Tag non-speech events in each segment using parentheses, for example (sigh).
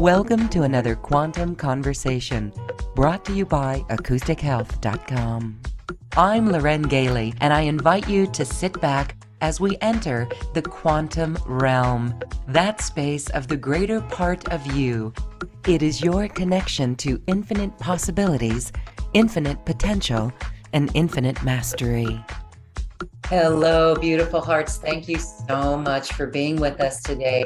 Welcome to another Quantum Conversation brought to you by acoustichealth.com. I'm Loren Gailey, and I invite you to sit back as we enter the quantum realm, that space of the greater part of you. It is your connection to infinite possibilities, infinite potential, and infinite mastery. Hello, beautiful hearts. Thank you so much for being with us today.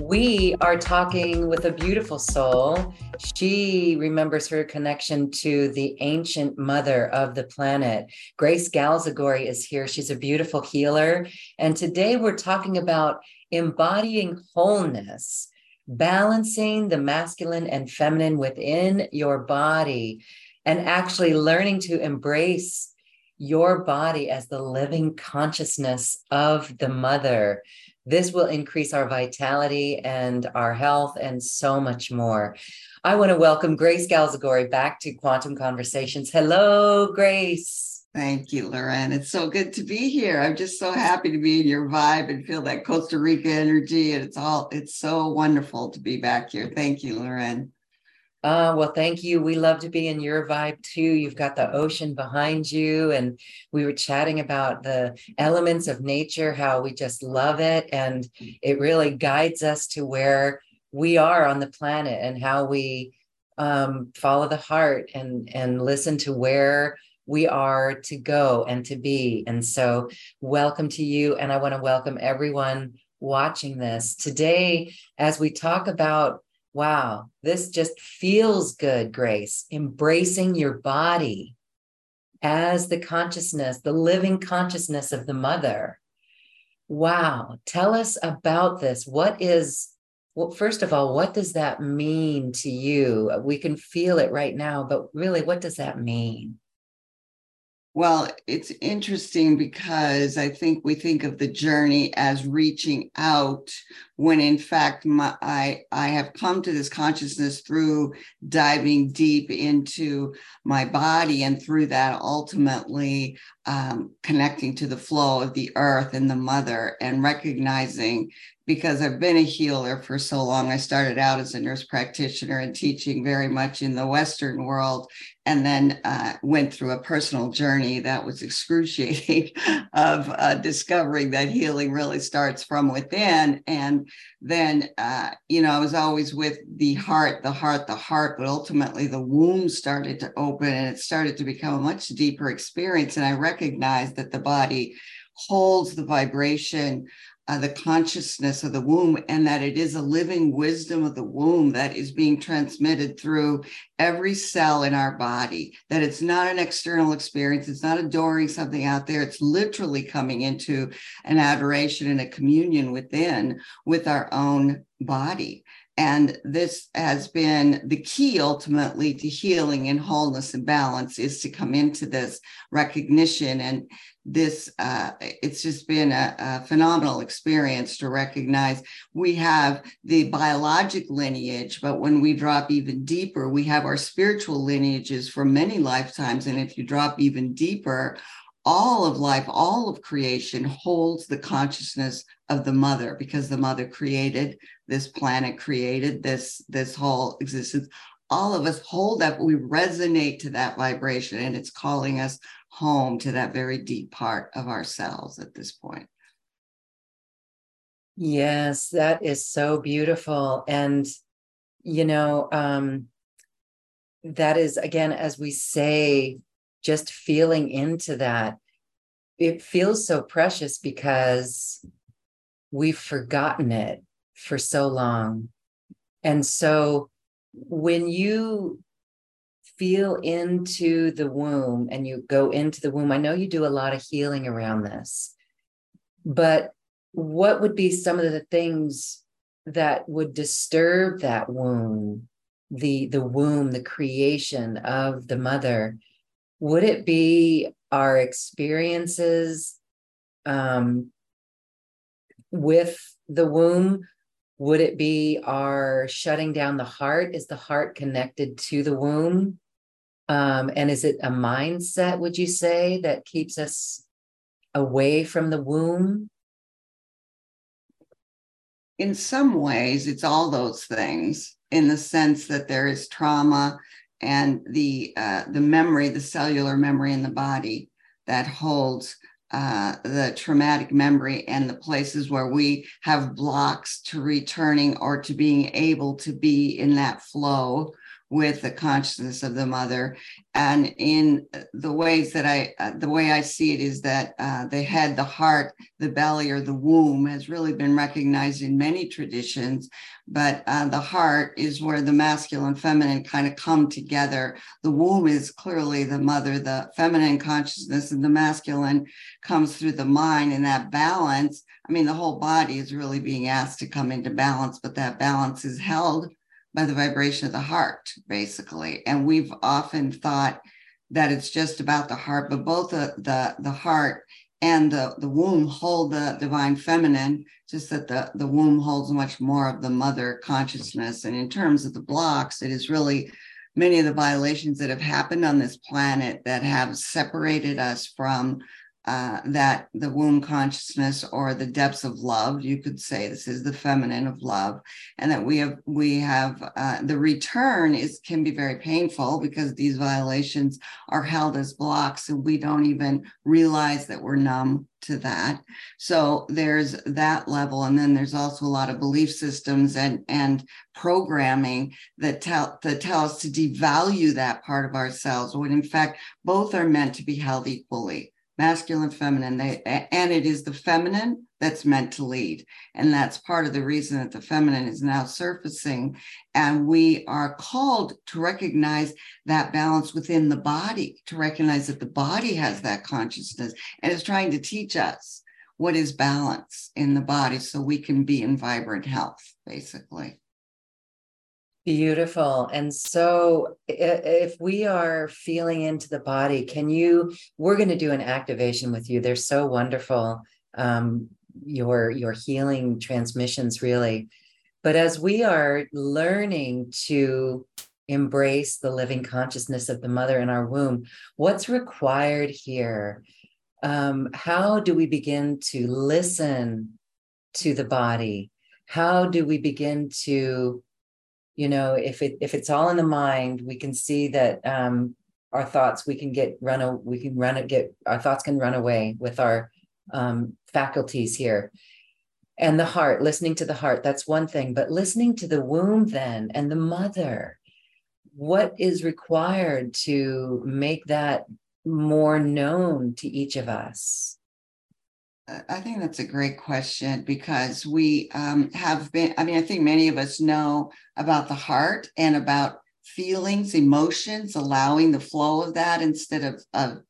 We are talking with a beautiful soul. She remembers her connection to the ancient mother of the planet. Grace Galzagorry is here. She's a beautiful healer. And today we're talking about embodying wholeness, balancing the masculine and feminine within your body, and actually learning to embrace your body as the living consciousness of the mother. This will increase our vitality and our health and so much more. I want to welcome Grace Galzagorry back to Quantum Conversations. Hello, Grace. Thank you, Loren. It's so good to be here. I'm just so happy to be in your vibe and feel that Costa Rica energy. And it's all, it's so wonderful to be back here. Thank you, Loren. Uh, well, thank you. We love to be in your vibe too. You've got the ocean behind you, and we were chatting about the elements of nature, how we just love it, and it really guides us to where we are on the planet and how we um, follow the heart and and listen to where we are to go and to be. And so, welcome to you, and I want to welcome everyone watching this today as we talk about Wow, this just feels good, Grace. Embracing your body as the consciousness, the living consciousness of the mother. Wow, tell us about this. What is, well, first of all, what does that mean to you? We can feel it right now, but really, what does that mean? Well, it's interesting because I think we think of the journey as reaching out when in fact my, I I have come to this consciousness through diving deep into my body and through that ultimately um, connecting to the flow of the earth and the mother and recognizing because I've been a healer for so long. I started out as a nurse practitioner and teaching very much in the Western world, and then uh, went through a personal journey that was excruciating (laughs) of uh, discovering that healing really starts from within. And then, uh, you know, I was always with the heart, the heart, the heart, but ultimately the womb started to open and it started to become a much deeper experience. And I recognized that the body holds the vibration uh, the consciousness of the womb and that it is a living wisdom of the womb that is being transmitted through every cell in our body, that it's not an external experience, it's not adoring something out there, it's literally coming into an adoration and a communion within with our own body. And this has been the key ultimately to healing and wholeness and balance is to come into this recognition. And this uh, it's just been a, a, phenomenal experience to recognize we have the biologic lineage but when we drop even deeper we have our spiritual lineages for many lifetimes. And if you drop even deeper all of life all of creation holds the consciousness of the mother because the mother created this planet created this this whole existence all of us hold that we resonate to that vibration and it's calling us home to that very deep part of ourselves at this point. Yes, that is so beautiful. And, you know, um, that is, again, as we say, just feeling into that, it feels so precious because we've forgotten it for so long. And so when you feel into the womb and you go into the womb, I know you do a lot of healing around this, but what would be some of the things that would disturb that womb, the, the womb, the creation of the mother? Would it be our experiences um, with the womb? Would it be our shutting down the heart? Is the heart connected to the womb? Um, and is it a mindset, would you say, that keeps us away from the womb? In some ways, it's all those things. in the sense that there is trauma and the uh, the memory, the cellular memory in the body that holds uh, the traumatic memory and the places where we have blocks to returning or to being able to be in that flow with the consciousness of the mother and in the ways that i uh, the way i see it is that uh, the head the heart the belly or the womb has really been recognized in many traditions but uh, the heart is where the masculine and feminine kind of come together. The womb is clearly the mother the feminine consciousness and the masculine comes through the mind and that balance i mean the whole body is really being asked to come into balance but that balance is held by the vibration of the heart, basically. And we've often thought that it's just about the heart, but both the the, the heart and the, the womb hold the divine feminine, just that the, the womb holds much more of the mother consciousness. And in terms of the blocks, it is really many of the violations that have happened on this planet that have separated us from uh, that the womb consciousness or the depths of love you could say this is the feminine of love and that we have we have uh, the return is can be very painful because these violations are held as blocks and we don't even realize that we're numb to that. So there's that level and then there's also a lot of belief systems and and programming that tell that tell us to devalue that part of ourselves when in fact both are meant to be held equally masculine, feminine. They, and it is the feminine that's meant to lead. And that's part of the reason that the feminine is now surfacing. And we are called to recognize that balance within the body, to recognize that the body has that consciousness and is trying to teach us what is balance in the body so we can be in vibrant health, basically. Beautiful. And so if we are feeling into the body, can you, we're going to do an activation with you. They're so wonderful. Um, your, your healing transmissions really. But as we are learning to embrace the living consciousness of the mother in our womb, what's required here? Um, how do we begin to listen to the body? How do we begin to you know if it if it's all in the mind we can see that um our thoughts we can get run we can run it get our thoughts can run away with our um, faculties here. And the heart listening to the heart that's one thing but listening to the womb then and the mother what is required to make that more known to each of us I think that's a great question because we um, have been, I mean, I think many of us know about the heart and about feelings, emotions, allowing the flow of that instead of, of,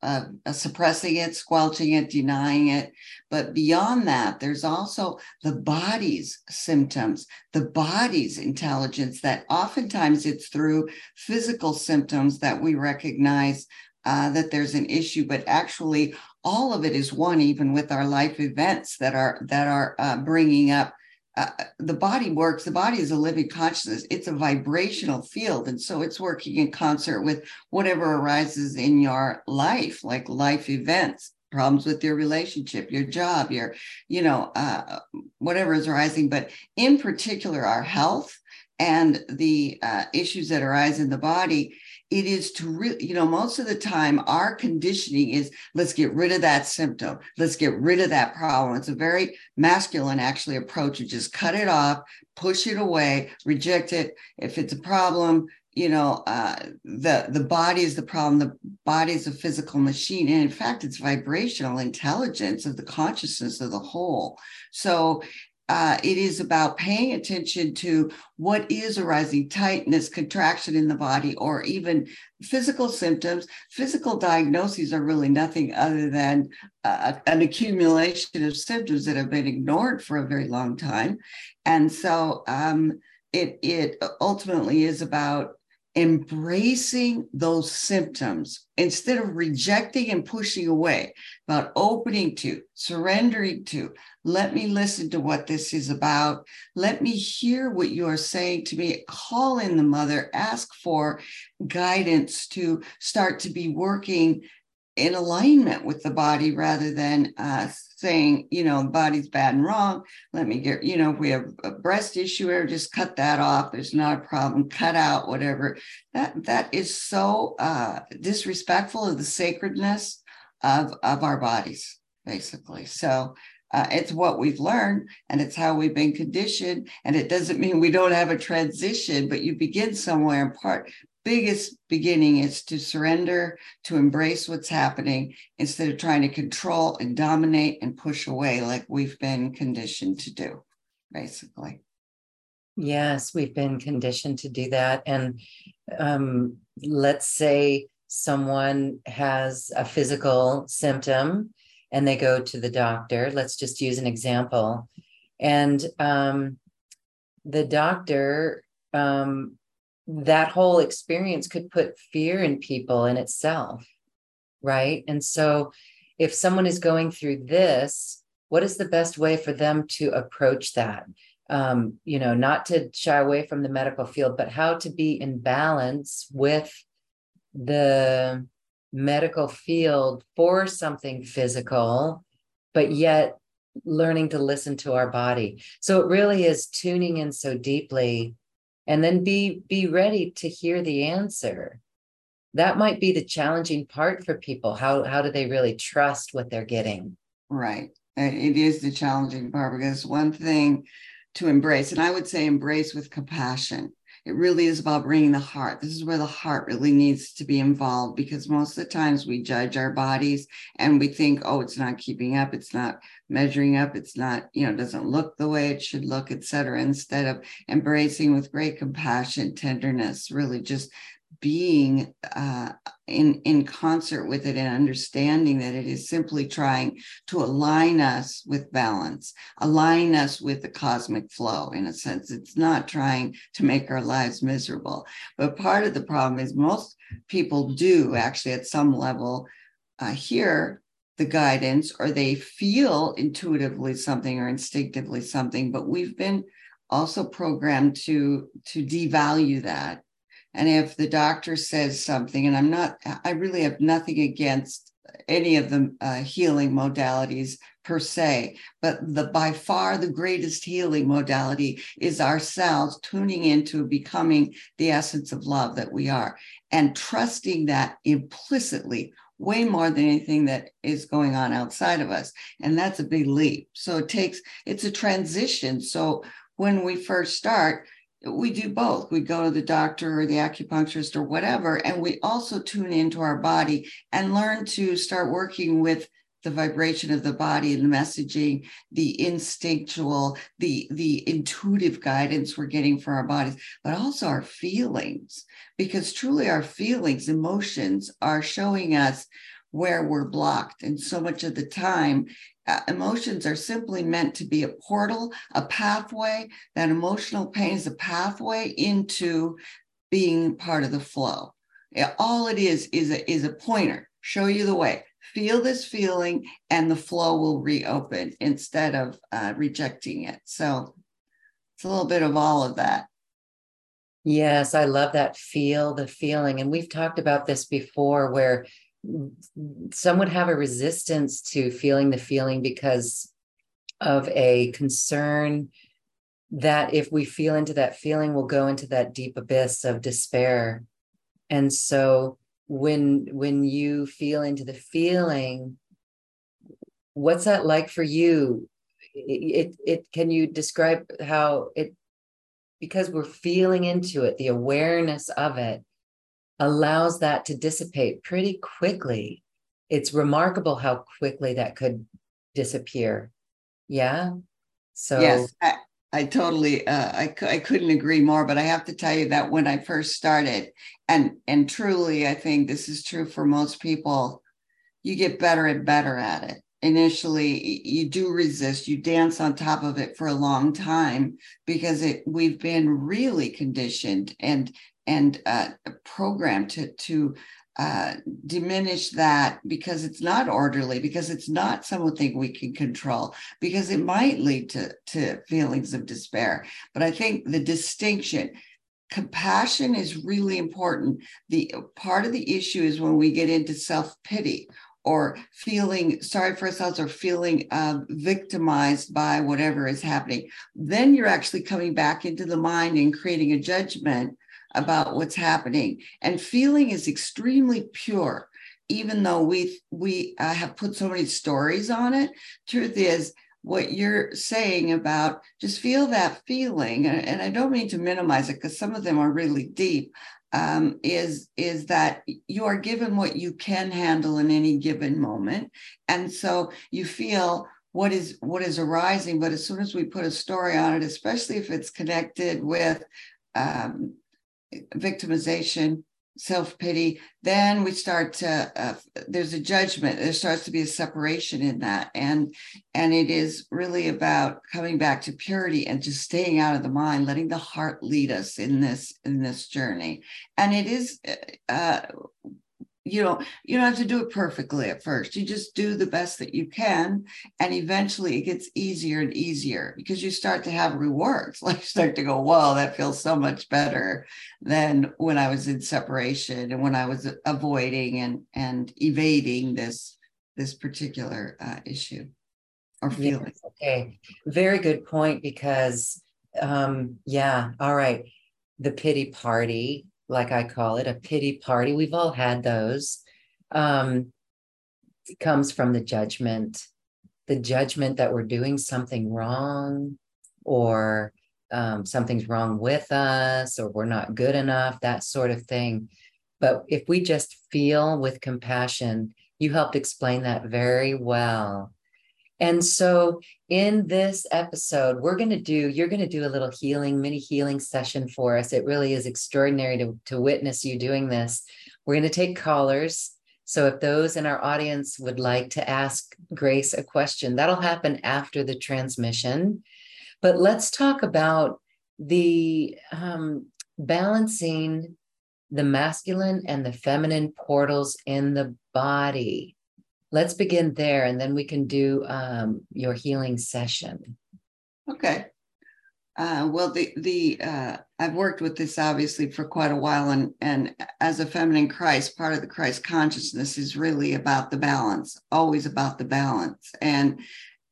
of, suppressing it, squelching it, denying it. But beyond that, there's also the body's symptoms, the body's intelligence that oftentimes it's through physical symptoms that we recognize uh, that there's an issue, but actually all of it is one even with our life events that are that are uh, bringing up uh, the body works the body is a living consciousness. It's a vibrational field and so it's working in concert with whatever arises in your life like life events problems with your relationship your job your you know uh, whatever is arising but in particular our health and the uh, issues that arise in the body it is to really, you know, most of the time our conditioning is let's get rid of that symptom, let's get rid of that problem. It's a very masculine actually approach. You just cut it off, push it away, reject it. If it's a problem, you know, uh, the the body is the problem. The body is a physical machine, and in fact, it's vibrational intelligence of the consciousness of the whole. So uh, it is about paying attention to what is arising tightness, contraction in the body, or even physical symptoms. Physical diagnoses are really nothing other than uh, an accumulation of symptoms that have been ignored for a very long time. And so um, it, it ultimately is about embracing those symptoms instead of rejecting and pushing away, about opening to, surrendering to. Let me listen to what this is about. Let me hear what you are saying to me. Call in the mother, ask for guidance to start to be working in alignment with the body rather than uh, saying, you know, the body's bad and wrong. Let me get, you know, if we have a breast issue or just cut that off. There's not a problem. Cut out whatever. That that is so uh, disrespectful of the sacredness of of our bodies, basically. So uh, it's what we've learned and it's how we've been conditioned. And it doesn't mean we don't have a transition, but you begin somewhere. And part biggest beginning is to surrender, to embrace what's happening instead of trying to control and dominate and push away like we've been conditioned to do, basically. Yes, we've been conditioned to do that. And um, let's say someone has a physical symptom and they go to the doctor. Let's just use an example. And um, the doctor um, that whole experience could put fear in people in itself right? And so if someone is going through this what is the best way for them to approach that? Um, you know not to shy away from the medical field but how to be in balance with the medical field for something physical but yet learning to listen to our body. So it really is tuning in so deeply and then be be ready to hear the answer. That might be the challenging part for people. How how do they really trust what they're getting? Right. It is the challenging part because one thing to embrace and i would say embrace with compassion it really is about bringing the heart. This is where the heart really needs to be involved because most of the times we judge our bodies and we think, oh, it's not keeping up, it's not measuring up, it's not, you know, doesn't look the way it should look, etc. Instead of embracing with great compassion, tenderness, really just being uh, in in concert with it and understanding that it is simply trying to align us with balance align us with the cosmic flow in a sense. It's not trying to make our lives miserable. But part of the problem is most people do actually at some level uh, hear the guidance or they feel intuitively something or instinctively something but we've been also programmed to to devalue that and if the doctor says something, and I'm not, I really have nothing against any of the uh, healing modalities per se, but the by far the greatest healing modality is ourselves tuning into becoming the essence of love that we are and trusting that implicitly way more than anything that is going on outside of us. And that's a big leap. So it takes it's a transition. So when we first start we do both. We go to the doctor or the acupuncturist or whatever, and we also tune into our body and learn to start working with the vibration of the body and the messaging, the instinctual, the the intuitive guidance we're getting from our bodies, but also our feelings, because truly our feelings, emotions are showing us where we're blocked. And so much of the time, uh, emotions are simply meant to be a portal, a pathway. That emotional pain is a pathway into being part of the flow. All it is is a, is a pointer, show you the way. Feel this feeling, and the flow will reopen instead of uh, rejecting it. So it's a little bit of all of that. Yes, I love that feel the feeling. And we've talked about this before where some would have a resistance to feeling the feeling because of a concern that if we feel into that feeling, we'll go into that deep abyss of despair. And so when when you feel into the feeling, what's that like for you? It, it, it can you describe how it because we're feeling into it, the awareness of it allows that to dissipate pretty quickly. It's remarkable how quickly that could disappear. Yeah. So, yes, I, I totally, uh, I, I couldn't agree more, but I have to tell you that when I first started, and, and truly, I think this is true for most people, you get better and better at it initially you do resist you dance on top of it for a long time because it we've been really conditioned and and uh, programmed to to uh, diminish that because it's not orderly, because it's not something we can control, because it might lead to to feelings of despair. But I think the distinction compassion is really important. The part of the issue is when we get into self pity or feeling sorry for ourselves or feeling uh, victimized by whatever is happening. Then you're actually coming back into the mind and creating a judgment about what's happening. And feeling is extremely pure, even though we we uh, have put so many stories on it. Truth is, what you're saying about just feel that feeling and, i don't mean to minimize it because some of them are really deep um, is is that you are given what you can handle in any given moment and so you feel what is what is arising but as soon as we put a story on it especially if it's connected with um, victimization self pity, then we start to uh, there's a judgment. There starts to be a separation in that, and and it is really about coming back to purity and just staying out of the mind, letting the heart lead us in this in this journey. And it is uh, you know you don't have to do it perfectly at first. You just do the best that you can and eventually it gets easier and easier because you start to have rewards. (laughs) Like you start to go whoa that feels so much better than when i was in separation and when i was avoiding and and evading this this particular uh, issue or feeling. yes, okay. Very good point because um yeah all right. The pity party like I call it, a pity party. We've all had those. Um, comes from the judgment, the judgment that we're doing something wrong or um, something's wrong with us or we're not good enough, that sort of thing. But if we just feel with compassion, you helped explain that very well. And so, in this episode, we're going to do, you're going to do a little healing, mini healing session for us. It really is extraordinary to, to witness you doing this. We're going to take callers. So, if those in our audience would like to ask Grace a question, that'll happen after the transmission. But let's talk about the um, balancing the masculine and the feminine portals in the body let's begin there and then we can do um, your healing session. Okay. Uh, well the the uh, i've worked with this obviously for quite a while and and as a feminine christ part of the christ consciousness is really about the balance always about the balance. And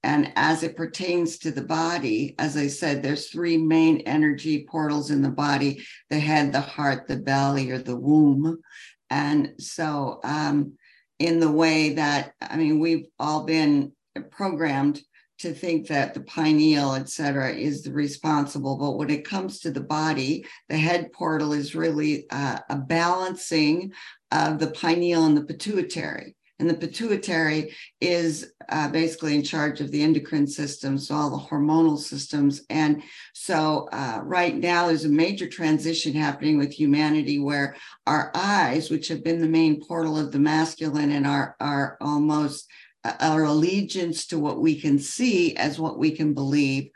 and as it pertains to the body as i said there's three main energy portals in the body the head the heart the belly or the womb. And so um, in the way that, I mean, we've all been programmed to think that the pineal, et cetera, is the responsible. But when it comes to the body, the head portal is really uh, a balancing of the pineal and the pituitary. And the pituitary is uh, basically in charge of the endocrine system, so all the hormonal systems. And so, uh, right now, there's a major transition happening with humanity where our eyes, which have been the main portal of the masculine and our, our almost uh, our allegiance to what we can see as what we can believe,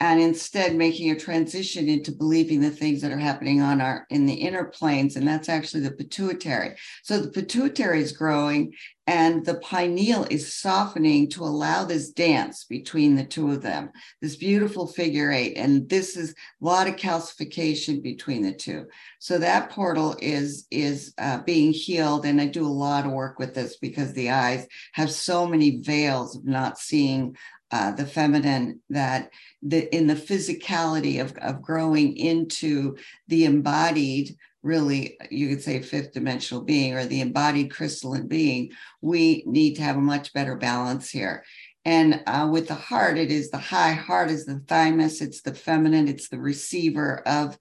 and instead making a transition into believing the things that are happening on our in the inner planes and that's actually the pituitary. So the pituitary is growing and the pineal is softening to allow this dance between the two of them this beautiful figure eight and this is a lot of calcification between the two. So that portal is is uh, being healed and i do a lot of work with this because the eyes have so many veils of not seeing uh, the feminine that the in the physicality of, of growing into the embodied really you could say fifth dimensional being or the embodied crystalline being we need to have a much better balance here. And uh, with the heart it is the high heart is the thymus it's the feminine it's the receiver of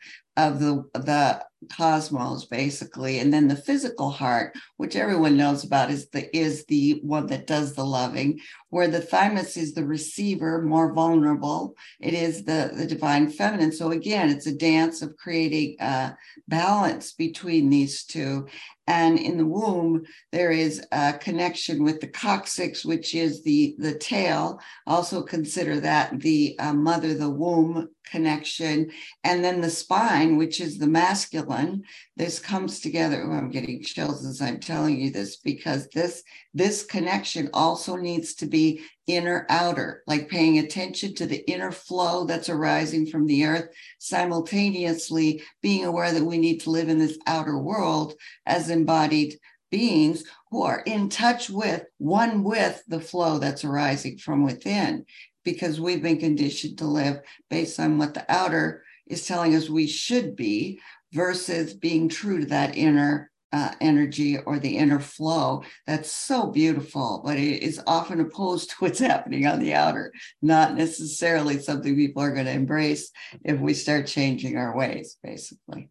of the the cosmos basically. And then the physical heart which everyone knows about is the is the one that does the loving where the thymus is the receiver more vulnerable. It is the the divine feminine. So again it's a dance of creating a balance between these two and in the womb there is a connection with the coccyx which is the the tail also consider that the uh, mother the womb connection and then the spine which is the masculine, this comes together. Oh, I'm getting chills as I'm telling you this because this this connection also needs to be inner outer, like paying attention to the inner flow that's arising from the earth, simultaneously being aware that we need to live in this outer world as embodied beings who are in touch with, one with the flow that's arising from within, because we've been conditioned to live based on what the outer is telling us we should be versus being true to that inner uh, energy or the inner flow that's so beautiful, but it is often opposed to what's (laughs) happening on the outer, not necessarily something people are going to embrace if we start changing our ways, basically.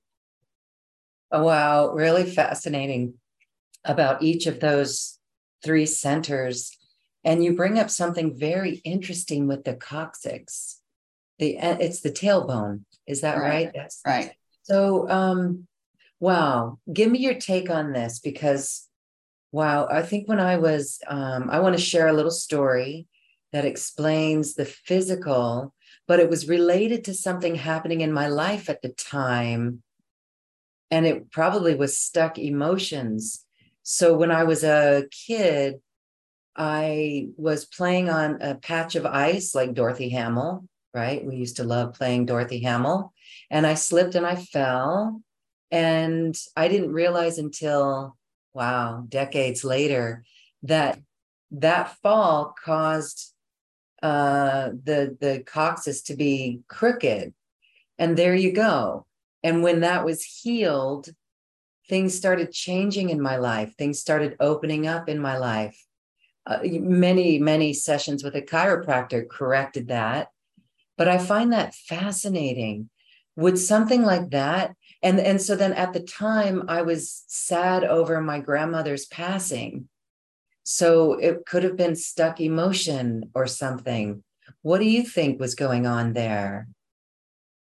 Oh, wow, really fascinating about each of those three centers. And you bring up something very interesting with the coccyx. The uh, it's the tailbone. Is that right? Right. Yes. Right. So, um, wow, give me your take on this because, wow, I think when I was, um, I want to share a little story that explains the physical, but it was related to something happening in my life at the time. And it probably was stuck emotions so when I was a kid, I was playing on a patch of ice like Dorothy Hamill, right? We used to love playing Dorothy Hamill. And I slipped and I fell. And I didn't realize until, wow, decades later, that that fall caused uh, the, the coccyx to be crooked. And there you go. And when that was healed, things started changing in my life. Things started opening up in my life. Uh, many, many sessions with a chiropractor corrected that. But I find that fascinating. Would something like that, and, and so then at the time, I was sad over my grandmother's passing. So it could have been stuck emotion or something. What do you think was going on there?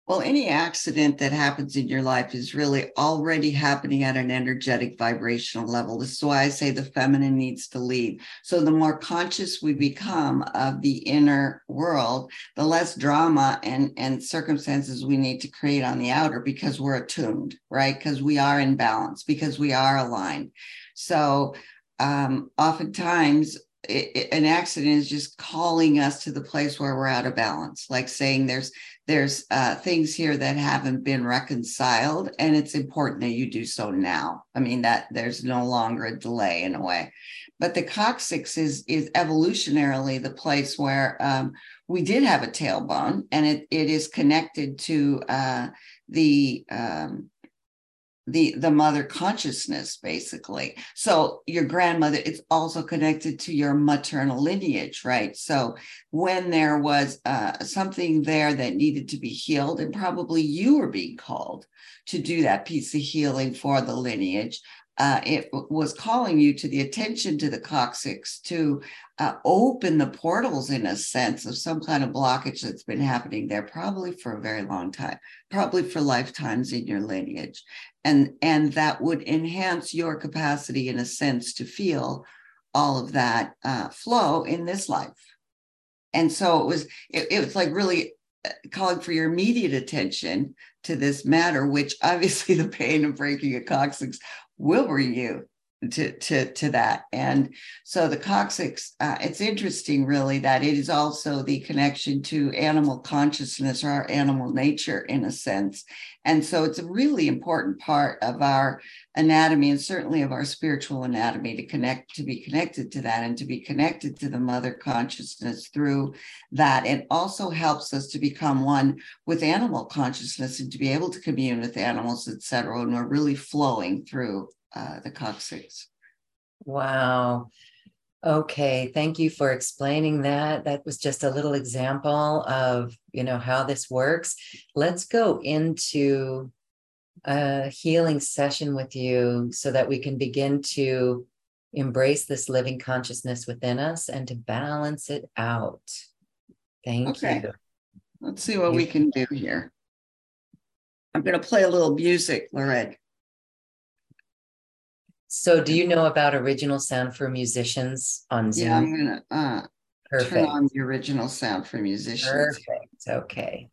Well, any accident that happens in your life is really already happening at an energetic vibrational level. This is why I say the feminine needs to lead. So, the more conscious we become of the inner world, the less drama and, and circumstances we need to create on the outer because we're attuned, right? Because we are in balance, because we are aligned. So, um, oftentimes it, it, an accident is just calling us to the place where we're out of balance like saying there's there's uh, things here that haven't been reconciled and it's important that you do so now. I mean that there's no longer a delay in a way. But the coccyx is is evolutionarily the place where um, we did have a tailbone and it, it is connected to uh, the um, the the mother consciousness basically. So your grandmother it's also connected to your maternal lineage right? So when there was uh, something there that needed to be healed and probably you were being called to do that piece of healing for the lineage uh, it was calling you to the attention to the coccyx to uh, open the portals in a sense of some kind of blockage that's been happening there probably for a very long time probably for lifetimes in your lineage and and that would enhance your capacity in a sense to feel all of that uh, flow in this life. And so it was it, it was like really uh, calling for your immediate attention to this matter which obviously (laughs) the pain of breaking a coccyx will bring you to to to that. And so the coccyx uh, it's interesting really that it is also the connection to animal consciousness or our animal nature in a sense. And so it's a really important part of our anatomy and certainly of our spiritual anatomy to connect to be connected to that and to be connected to the mother consciousness through that. It also helps us to become one with animal consciousness and to be able to commune with animals etc and we're really flowing through uh, the coccyx. Wow. Okay, thank you for explaining that. That was just a little example of, you know, how this works. Let's go into a healing session with you so that we can begin to embrace this living consciousness within us and to balance it out. Thank okay. you. Let's see what we can do here. I'm going to play a little music, Lorette. So, do you know about original sound for musicians on Zoom? Yeah, I'm gonna uh, turn on the original sound for musicians. Perfect. Okay.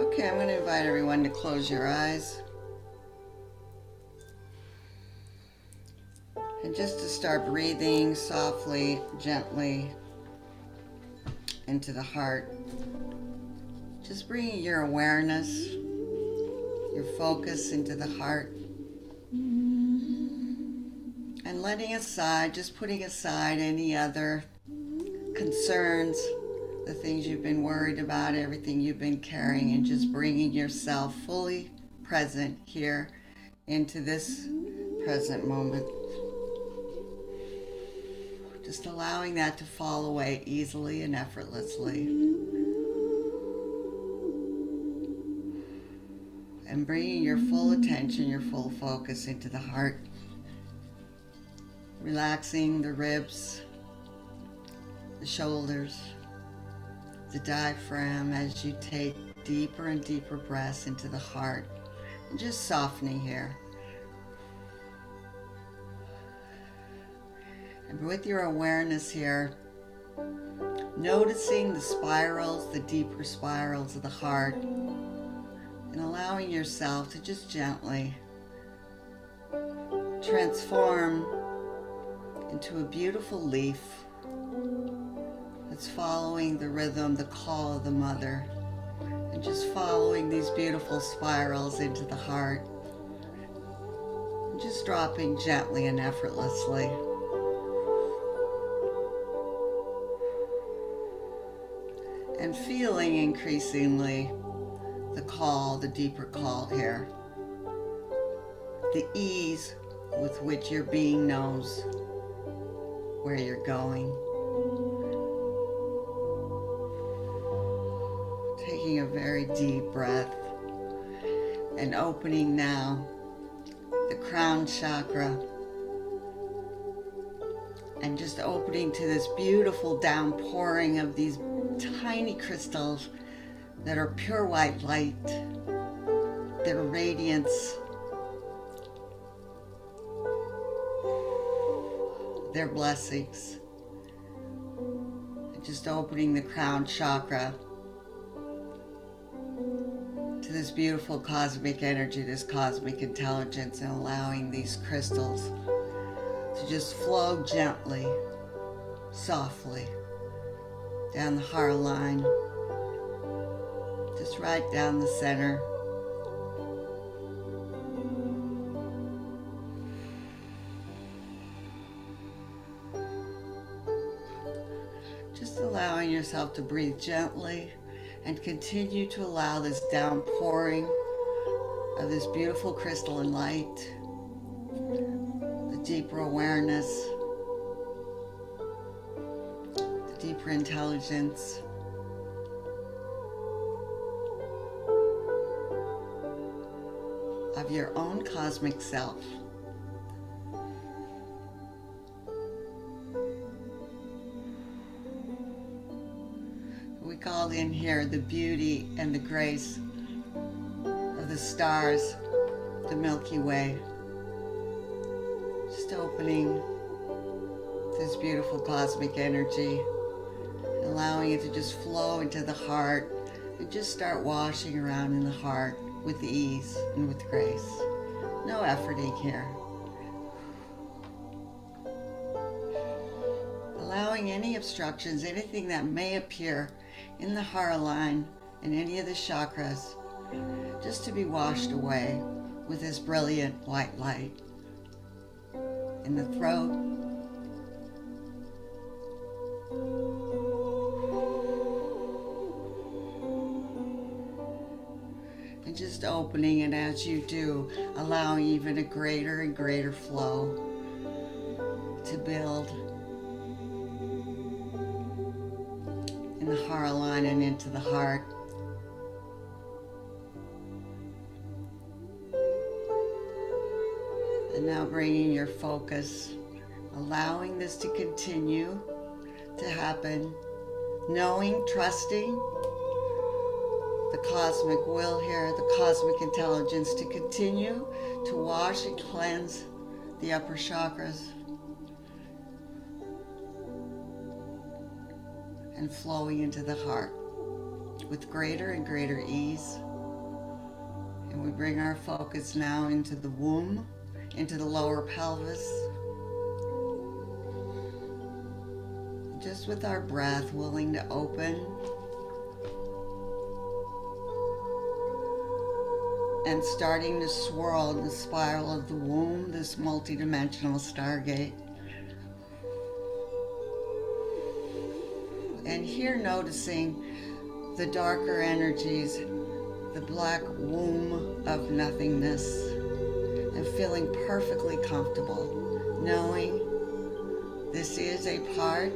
Okay, I'm going to invite everyone to close your eyes. And just to start breathing softly, gently into the heart. Just bringing your awareness, your focus into the heart. And letting aside, just putting aside any other concerns, the things you've been worried about, everything you've been carrying, and just bringing yourself fully present here into this present moment. Just allowing that to fall away easily and effortlessly. And bringing your full attention, your full focus into the heart. Relaxing the ribs, the shoulders, the diaphragm as you take deeper and deeper breaths into the heart. And just softening here. And with your awareness here, noticing the spirals, the deeper spirals of the heart, and allowing yourself to just gently transform into a beautiful leaf that's following the rhythm, the call of the mother, and just following these beautiful spirals into the heart, just dropping gently and effortlessly. And feeling increasingly the call, the deeper call here. The ease with which your being knows where you're going. Taking a very deep breath and opening now the crown chakra and just opening to this beautiful downpouring of these tiny crystals that are pure white light, their radiance, their blessings. Just opening the crown chakra to this beautiful cosmic energy, this cosmic intelligence, and allowing these crystals to just flow gently, softly down the heart line, just right down the center. Just allowing yourself to breathe gently and continue to allow this downpouring of this beautiful crystalline light, the deeper awareness deeper intelligence. Of your own cosmic self. We call in here the beauty and the grace of the stars, the Milky Way. Just opening this beautiful cosmic energy allowing it to just flow into the heart and just start washing around in the heart with ease and with grace. No efforting here. Allowing any obstructions, anything that may appear in the heart line and any of the chakras, just to be washed away with this brilliant white light. In the throat, just opening and as you do, allowing even a greater and greater flow to build in the heart line and into the heart. And now bringing your focus, allowing this to continue to happen, knowing, trusting the cosmic will here, the cosmic intelligence to continue to wash and cleanse the upper chakras and flowing into the heart with greater and greater ease And we bring our focus now into the womb, into the lower pelvis. Just with our breath, willing to open and starting to swirl in the spiral of the womb, this multidimensional stargate. And here noticing the darker energies, the black womb of nothingness, and feeling perfectly comfortable, knowing this is a part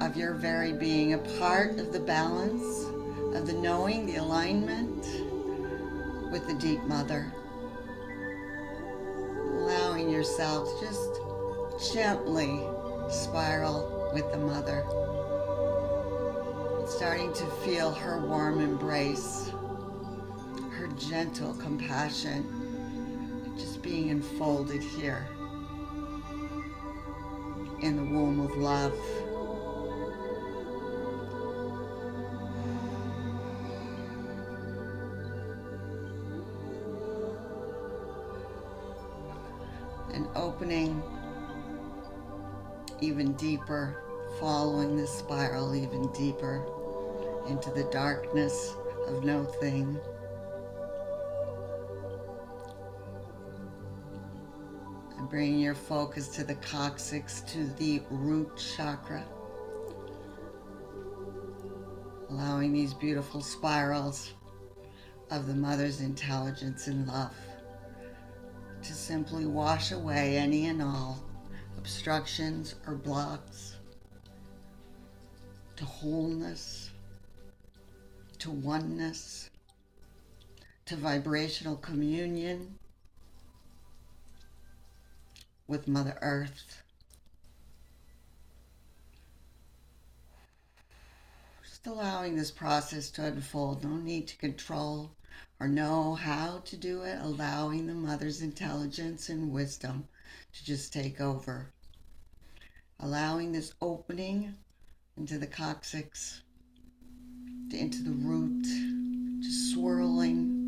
of your very being, a part of the balance, of the knowing, the alignment with the deep mother. Allowing yourself just gently spiral with the mother. Starting to feel her warm embrace, her gentle compassion, just being enfolded here in the womb of love. Opening even deeper, following the spiral even deeper into the darkness of no thing. And bringing your focus to the coccyx, to the root chakra. Allowing these beautiful spirals of the mother's intelligence and love simply wash away any and all obstructions or blocks to wholeness, to oneness, to vibrational communion with Mother Earth. Just allowing this process to unfold, no need to control or know how to do it, allowing the mother's intelligence and wisdom to just take over. Allowing this opening into the coccyx, into the root, just swirling,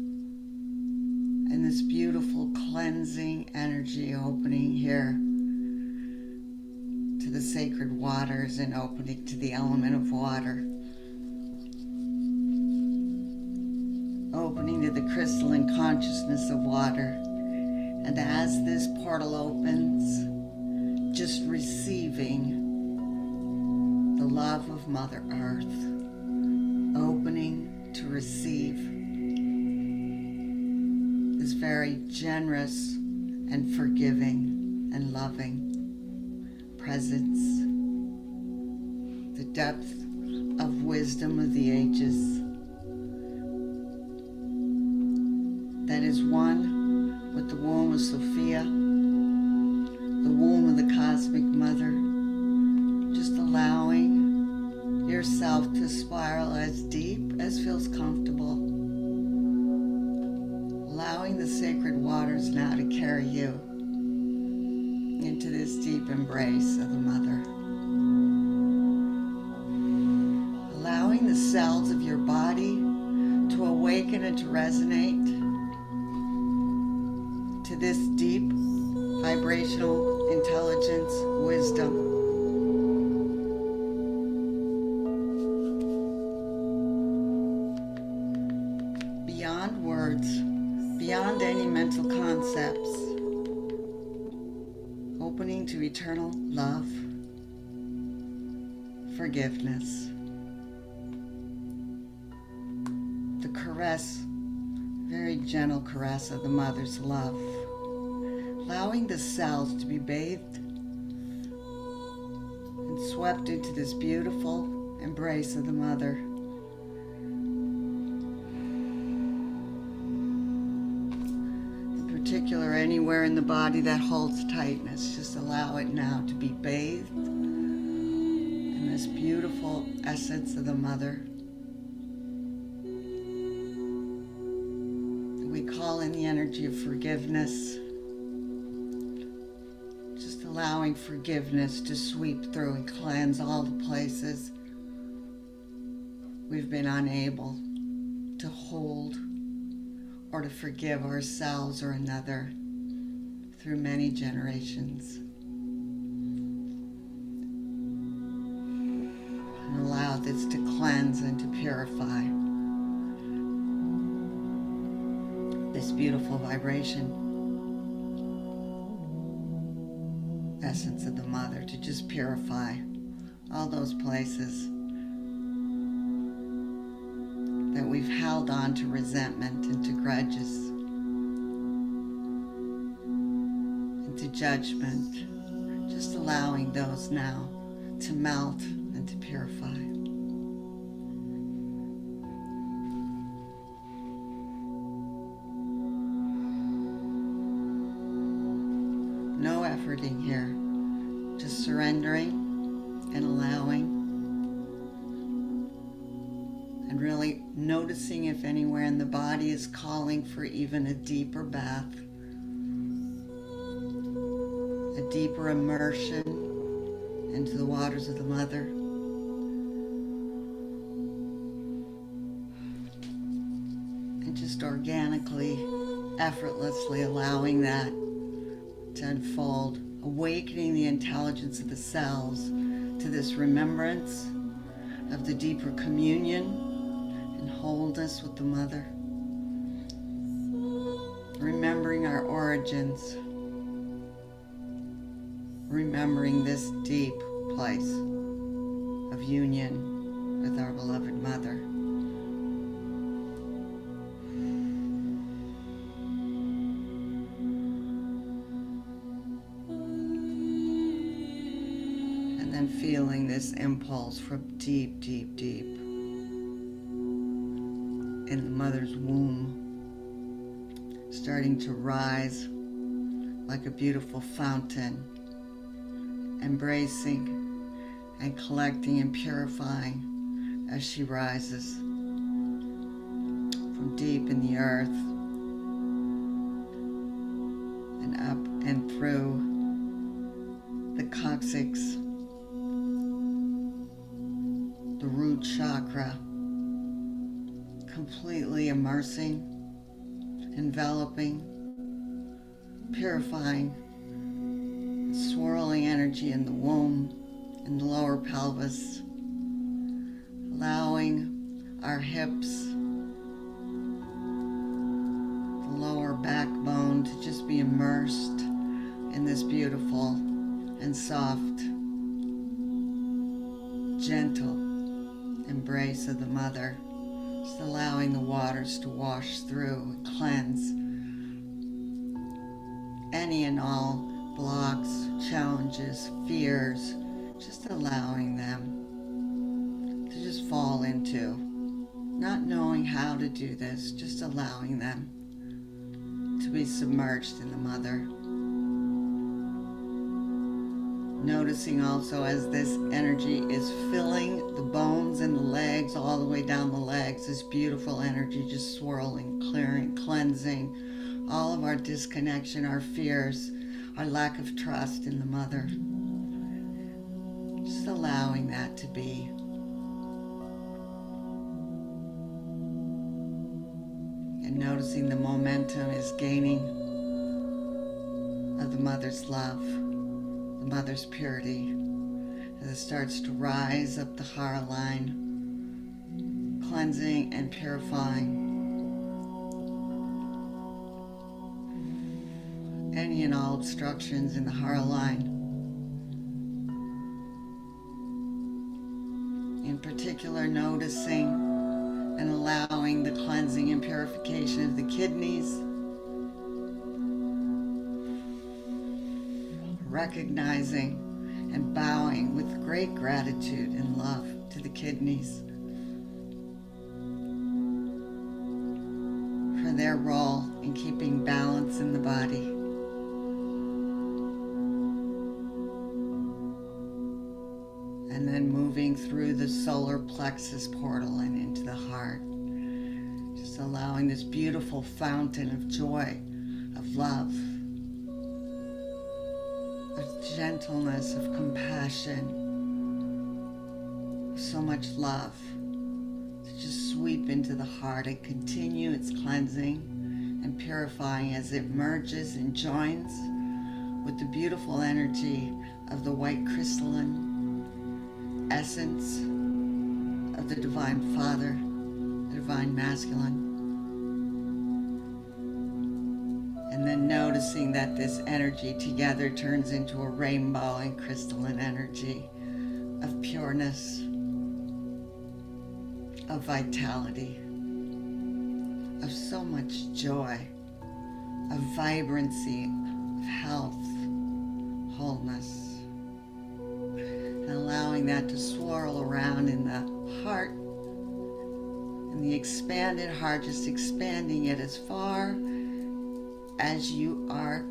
and this beautiful cleansing energy opening here to the sacred waters and opening to the element of water. Opening to the crystalline consciousness of water. And as this portal opens, just receiving the love of Mother Earth, opening to receive this very generous and forgiving and loving presence, the depth of wisdom of the ages that is one with the womb of Sophia, the womb of the cosmic mother, just allowing yourself to spiral as deep as feels comfortable. Allowing the sacred waters now to carry you into this deep embrace of the mother. Allowing the cells of your body to awaken and to resonate this deep vibrational intelligence, wisdom. Beyond words, beyond any mental concepts, opening to eternal love, forgiveness, the caress, very gentle caress of the mother's love, allowing the cells to be bathed and swept into this beautiful embrace of the mother. In particular, anywhere in the body that holds tightness, just allow it now to be bathed in this beautiful essence of the mother. We call in the energy of forgiveness, allowing forgiveness to sweep through and cleanse all the places we've been unable to hold or to forgive ourselves or another through many generations. And allow this to cleanse and to purify this beautiful vibration. Essence of the mother to just purify all those places that we've held on to resentment and to grudges and to judgment, just allowing those now to melt and to purify. No efforting here, surrendering and allowing and really noticing if anywhere in the body is calling for even a deeper bath, a deeper immersion into the waters of the mother. And just organically, effortlessly allowing that to unfold, awakening the intelligence of the cells to this remembrance of the deeper communion and wholeness with the mother. Remembering our origins, remembering this deep place of union with our beloved mother. Impulse from deep, deep, deep in the mother's womb, starting to rise like a beautiful fountain, embracing and collecting and purifying as she rises from deep in the earth and up and through the coccyx, the root chakra, completely immersing, enveloping, purifying, swirling energy in the womb, in the lower pelvis, allowing our hips, the lower backbone to just be immersed in this beautiful and soft, gentle embrace of the mother. Just allowing the waters to wash through, cleanse any and all blocks, challenges, fears, just allowing them to just fall into. Not knowing how to do this, just allowing them to be submerged in the mother. Noticing also as this energy is filling the bones and the legs, all the way down the legs, this beautiful energy just swirling, clearing, cleansing all of our disconnection, our fears, our lack of trust in the mother. Just allowing that to be. And noticing the momentum is gaining of the mother's love the mother's purity as it starts to rise up the heart line, cleansing and purifying any and all obstructions in the heart line. In particular, noticing and allowing the cleansing and purification of the kidneys recognizing and bowing with great gratitude and love to the kidneys for their role in keeping balance in the body. And then moving through the solar plexus portal and into the heart. Just allowing this beautiful fountain of joy, of love, gentleness, of compassion, so much love to just sweep into the heart and continue its cleansing and purifying as it merges and joins with the beautiful energy of the white crystalline essence of the Divine Father, the Divine Masculine. And then noticing that this energy together turns into a rainbow and crystalline energy of pureness, of vitality, of so much joy, of vibrancy, of health, wholeness. And allowing that to swirl around in the heart, and the expanded heart, just expanding it as far as you are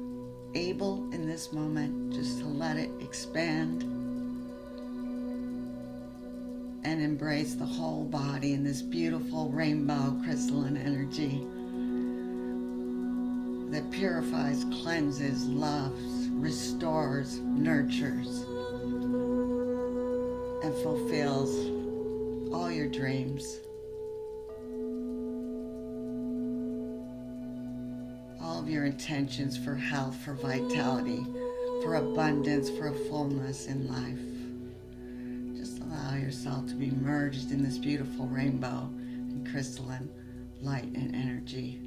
able in this moment, just to let it expand and embrace the whole body in this beautiful rainbow crystalline energy that purifies, cleanses, loves, restores, nurtures, and fulfills all your dreams. Your intentions for health, for vitality, for abundance, for fullness in life. Just allow yourself to be merged in this beautiful rainbow and crystalline light and energy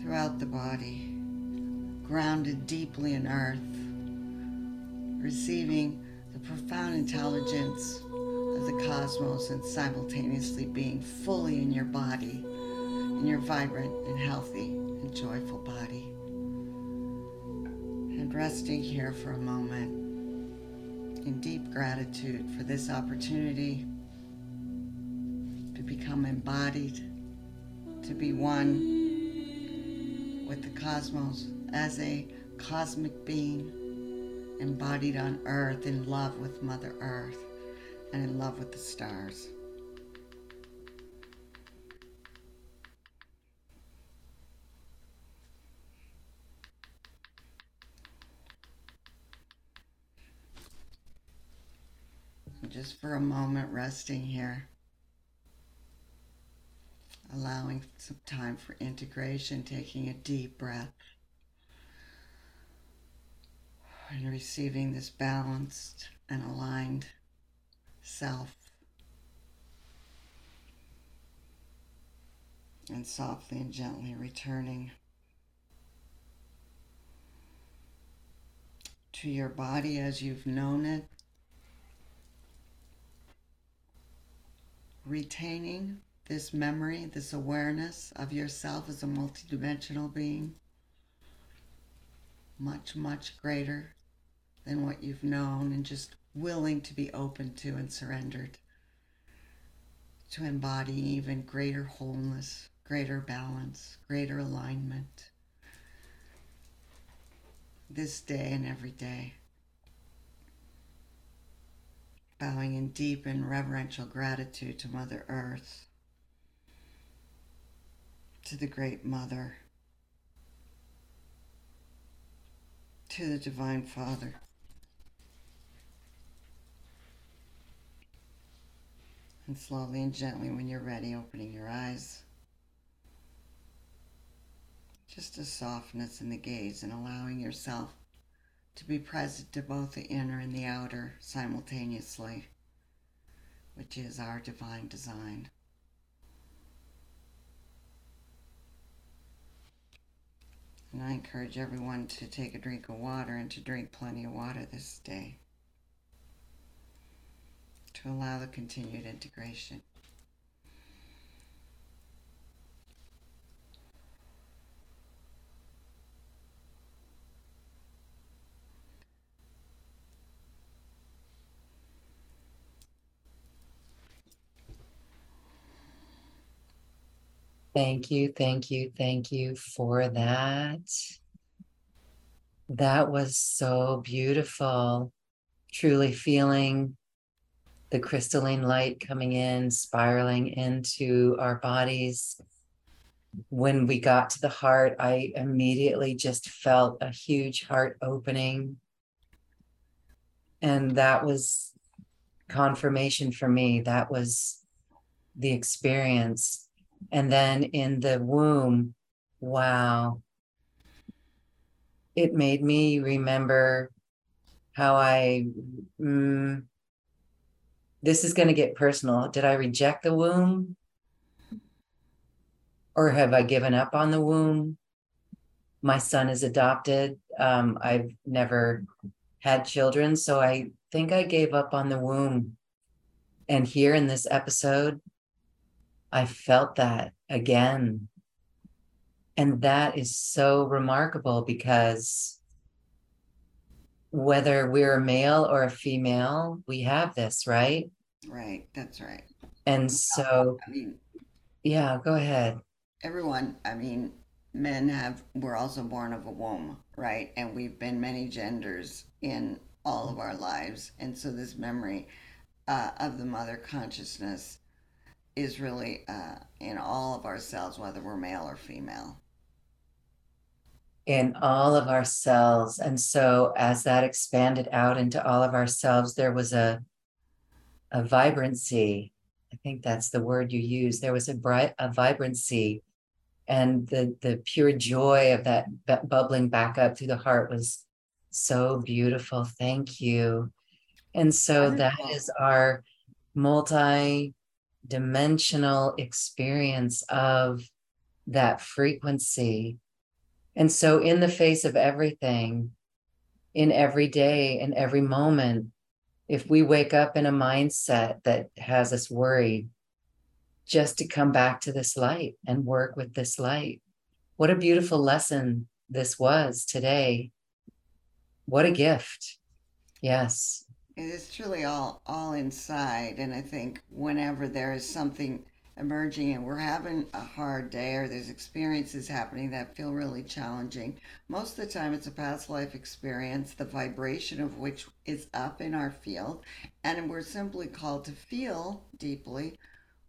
throughout the body, grounded deeply in earth, receiving the profound intelligence of the cosmos and simultaneously being fully in your body, and you're vibrant and healthy and joyful body. And resting here for a moment in deep gratitude for this opportunity to become embodied, to be one with the cosmos as a cosmic being embodied on earth in love with Mother Earth and in love with the stars. Just for a moment resting here, allowing some time for integration, taking a deep breath, and receiving this balanced and aligned self. And softly and gently returning to your body as you've known it retaining this memory, this awareness of yourself as a multidimensional being, much, much greater than what you've known, and just willing to be open to and surrendered to embody even greater wholeness, greater balance, greater alignment. This day and every day bowing in deep and reverential gratitude to Mother Earth, to the Great Mother, to the Divine Father. And slowly and gently, when you're ready, opening your eyes. Just a softness in the gaze and allowing yourself to be present to both the inner and the outer simultaneously, which is our divine design. And I encourage everyone to take a drink of water and to drink plenty of water this day to allow the continued integration. Thank you, thank you, thank you for that. That was so beautiful. Truly feeling the crystalline light coming in, spiraling into our bodies. When we got to the heart, I immediately just felt a huge heart opening. And that was confirmation for me. That was the experience. And then in the womb, wow, it made me remember how I, mm, this is going to get personal. Did I reject the womb? Or have I given up on the womb? My son is adopted. Um, I've never had children, so I think I gave up on the womb. And here in this episode, I felt that again. And that is so remarkable because whether we're a male or a female, we have this, right? Right, that's right. And so, I mean, yeah, go ahead. everyone, I mean, men have, we're also born of a womb, right? And we've been many genders in all of our lives. And so this memory uh, of the mother consciousness is really uh, in all of ourselves, whether we're male or female. In all of our cells. And so as that expanded out into all of ourselves, there was a a vibrancy. I think that's the word you use. There was a bright a vibrancy and the the pure joy of that bubbling back up through the heart was so beautiful. Thank you. And so that is our multi dimensional experience of that frequency. And so, in the face of everything, in every day, in every moment, if we wake up in a mindset that has us worried, just to come back to this light and work with this light. What a beautiful lesson this was today. What a gift. Yes. It is truly all all inside. And I think whenever there is something emerging and we're having a hard day or there's experiences happening that feel really challenging, most of the time it's a past life experience, the vibration of which is up in our field. And we're simply called to feel deeply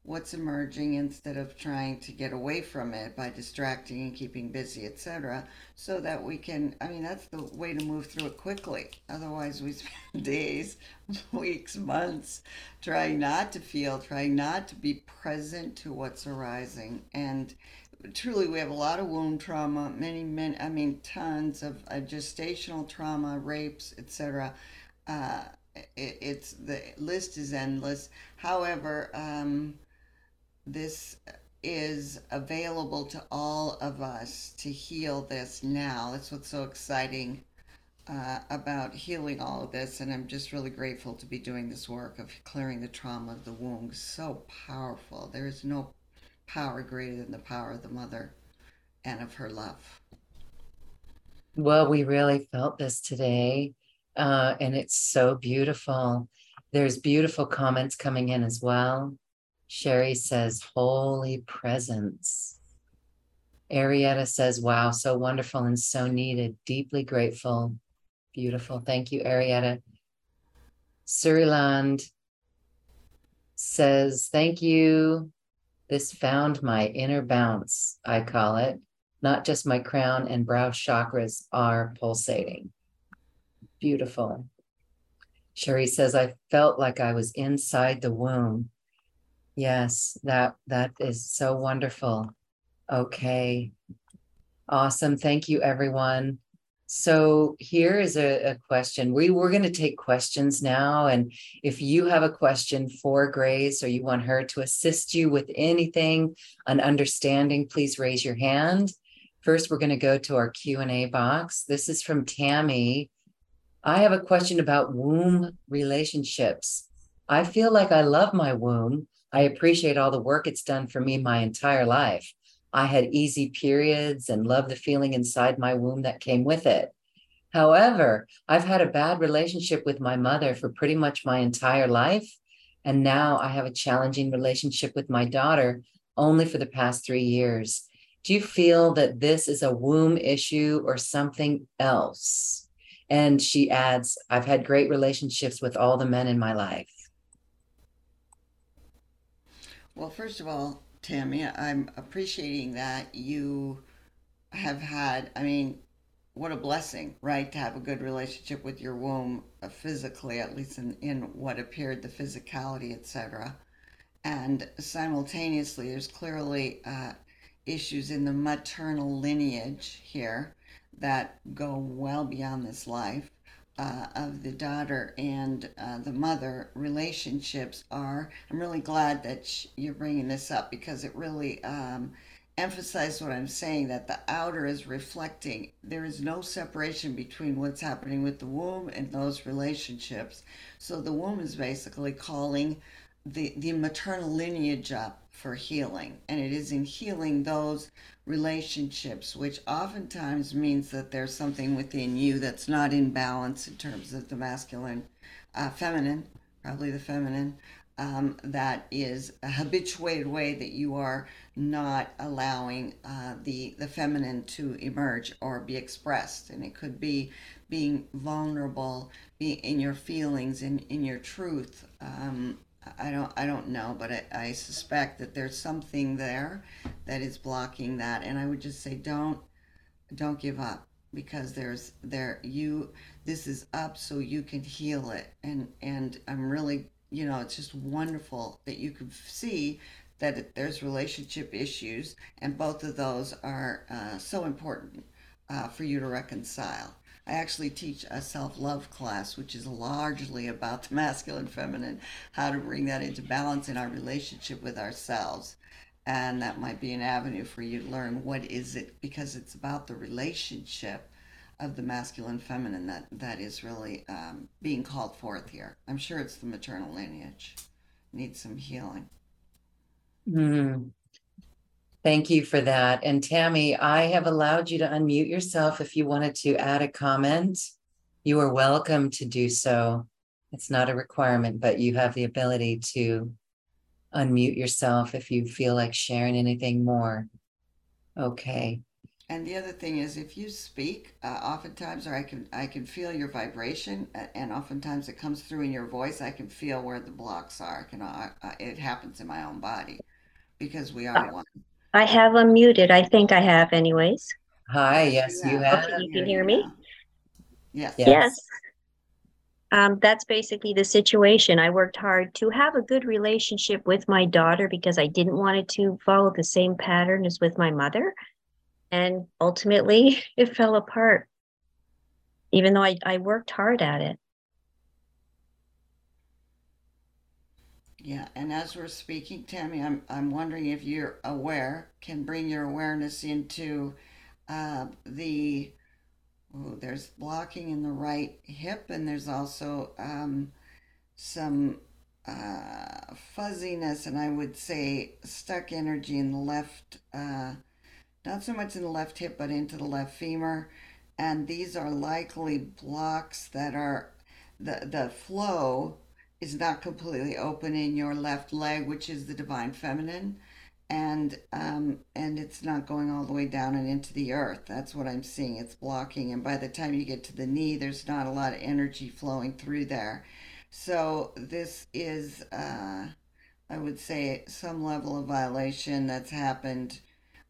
what's emerging instead of trying to get away from it by distracting and keeping busy, etc. So that we can, I mean, that's the way to move through it quickly. Otherwise, we (laughs) spend days, (laughs) weeks, months trying not to feel, trying not to be present to what's arising. And truly, we have a lot of wound trauma, many, many, I mean, tons of uh, gestational trauma, rapes, etc. Uh, it, it's the list is endless. However, um, this is available to all of us to heal this now. That's what's so exciting uh, about healing all of this. And I'm just really grateful to be doing this work of clearing the trauma of the womb. So powerful. There is no power greater than the power of the mother and of her love. Well, we really felt this today. Uh, and it's so beautiful. There's beautiful comments coming in as well. Sherry says, Holy presence. Arietta says, Wow, so wonderful and so needed. Deeply grateful. Beautiful. Thank you, Arietta. Suriland says, Thank you. This found my inner bounce, I call it. Not just my crown and brow chakras are pulsating. Beautiful. Sherry says, I felt like I was inside the womb Yes, that that is so wonderful. Okay. Awesome. Thank you, everyone. So here is a, a question. We we're going to take questions now. And if you have a question for Grace or you want her to assist you with anything, an understanding, please raise your hand. First, we're going to go to our Q&A box. This is from Tammy. I have a question about womb relationships. I feel like I love my womb, I appreciate all the work it's done for me my entire life. I had easy periods and loved the feeling inside my womb that came with it. However, I've had a bad relationship with my mother for pretty much my entire life. And now I have a challenging relationship with my daughter only for the past three years. Do you feel that this is a womb issue or something else? And she adds, I've had great relationships with all the men in my life. Well, first of all, Tammy, I'm appreciating that you have had, I mean, what a blessing, right? To have a good relationship with your womb uh, physically, at least in, in what appeared the physicality, etc. and simultaneously, there's clearly uh, issues in the maternal lineage here that go well beyond this life. Uh, of the daughter and uh, the mother relationships are. I'm really glad that sh- you're bringing this up because it really um, emphasizes what I'm saying that the outer is reflecting. There is no separation between what's happening with the womb and those relationships. So the womb is basically calling the, the maternal lineage up for healing. And it is in healing those relationships, which oftentimes means that there's something within you that's not in balance in terms of the masculine, uh, feminine, probably the feminine, um, that is a habituated way that you are not allowing uh, the the feminine to emerge or be expressed, and it could be being vulnerable, in your feelings, in in your truth, um, I don't I don't know, but I, I suspect that there's something there that is blocking that. And I would just say don't don't give up because there's there you this is up so you can heal it. And and I'm really you know it's just wonderful that you can see that there's relationship issues and both of those are uh, so important uh, for you to reconcile. I actually teach a self love class, which is largely about the masculine feminine, how to bring that into balance in our relationship with ourselves. And that might be an avenue for you to learn what is it, because it's about the relationship of the masculine feminine that, that is really um, being called forth here. I'm sure it's the maternal lineage, needs some healing. Mm. Thank you for that. And Tammy, I have allowed you to unmute yourself if you wanted to add a comment. You are welcome to do so. It's not a requirement, but you have the ability to unmute yourself if you feel like sharing anything more. Okay. And the other thing is, if you speak, uh, oftentimes, or I can I can feel your vibration, and oftentimes it comes through in your voice. I can feel where the blocks are. I can uh, it happens in my own body because we are uh, one. I have unmuted. I think I have anyways. Hi, yes, you have. Okay, you can hear me? Yes. Yes. Yes. Um, that's basically the situation. I worked hard to have a good relationship with my daughter because I didn't want it to follow the same pattern as with my mother. And ultimately, (laughs) it fell apart, even though I, I worked hard at it. Yeah, and as we're speaking, Tammy, I'm I'm wondering if you're aware, can bring your awareness into uh, the there's blocking in the right hip, and there's also um, some uh, fuzziness, and I would say stuck energy in the left, uh, not so much in the left hip, but into the left femur, and these are likely blocks that are the the flow is not completely open in your left leg, which is the divine feminine, and um, and it's not going all the way down and into the earth. That's what I'm seeing. It's blocking, and by the time you get to the knee, there's not a lot of energy flowing through there. So this is, uh, I would say, some level of violation that's happened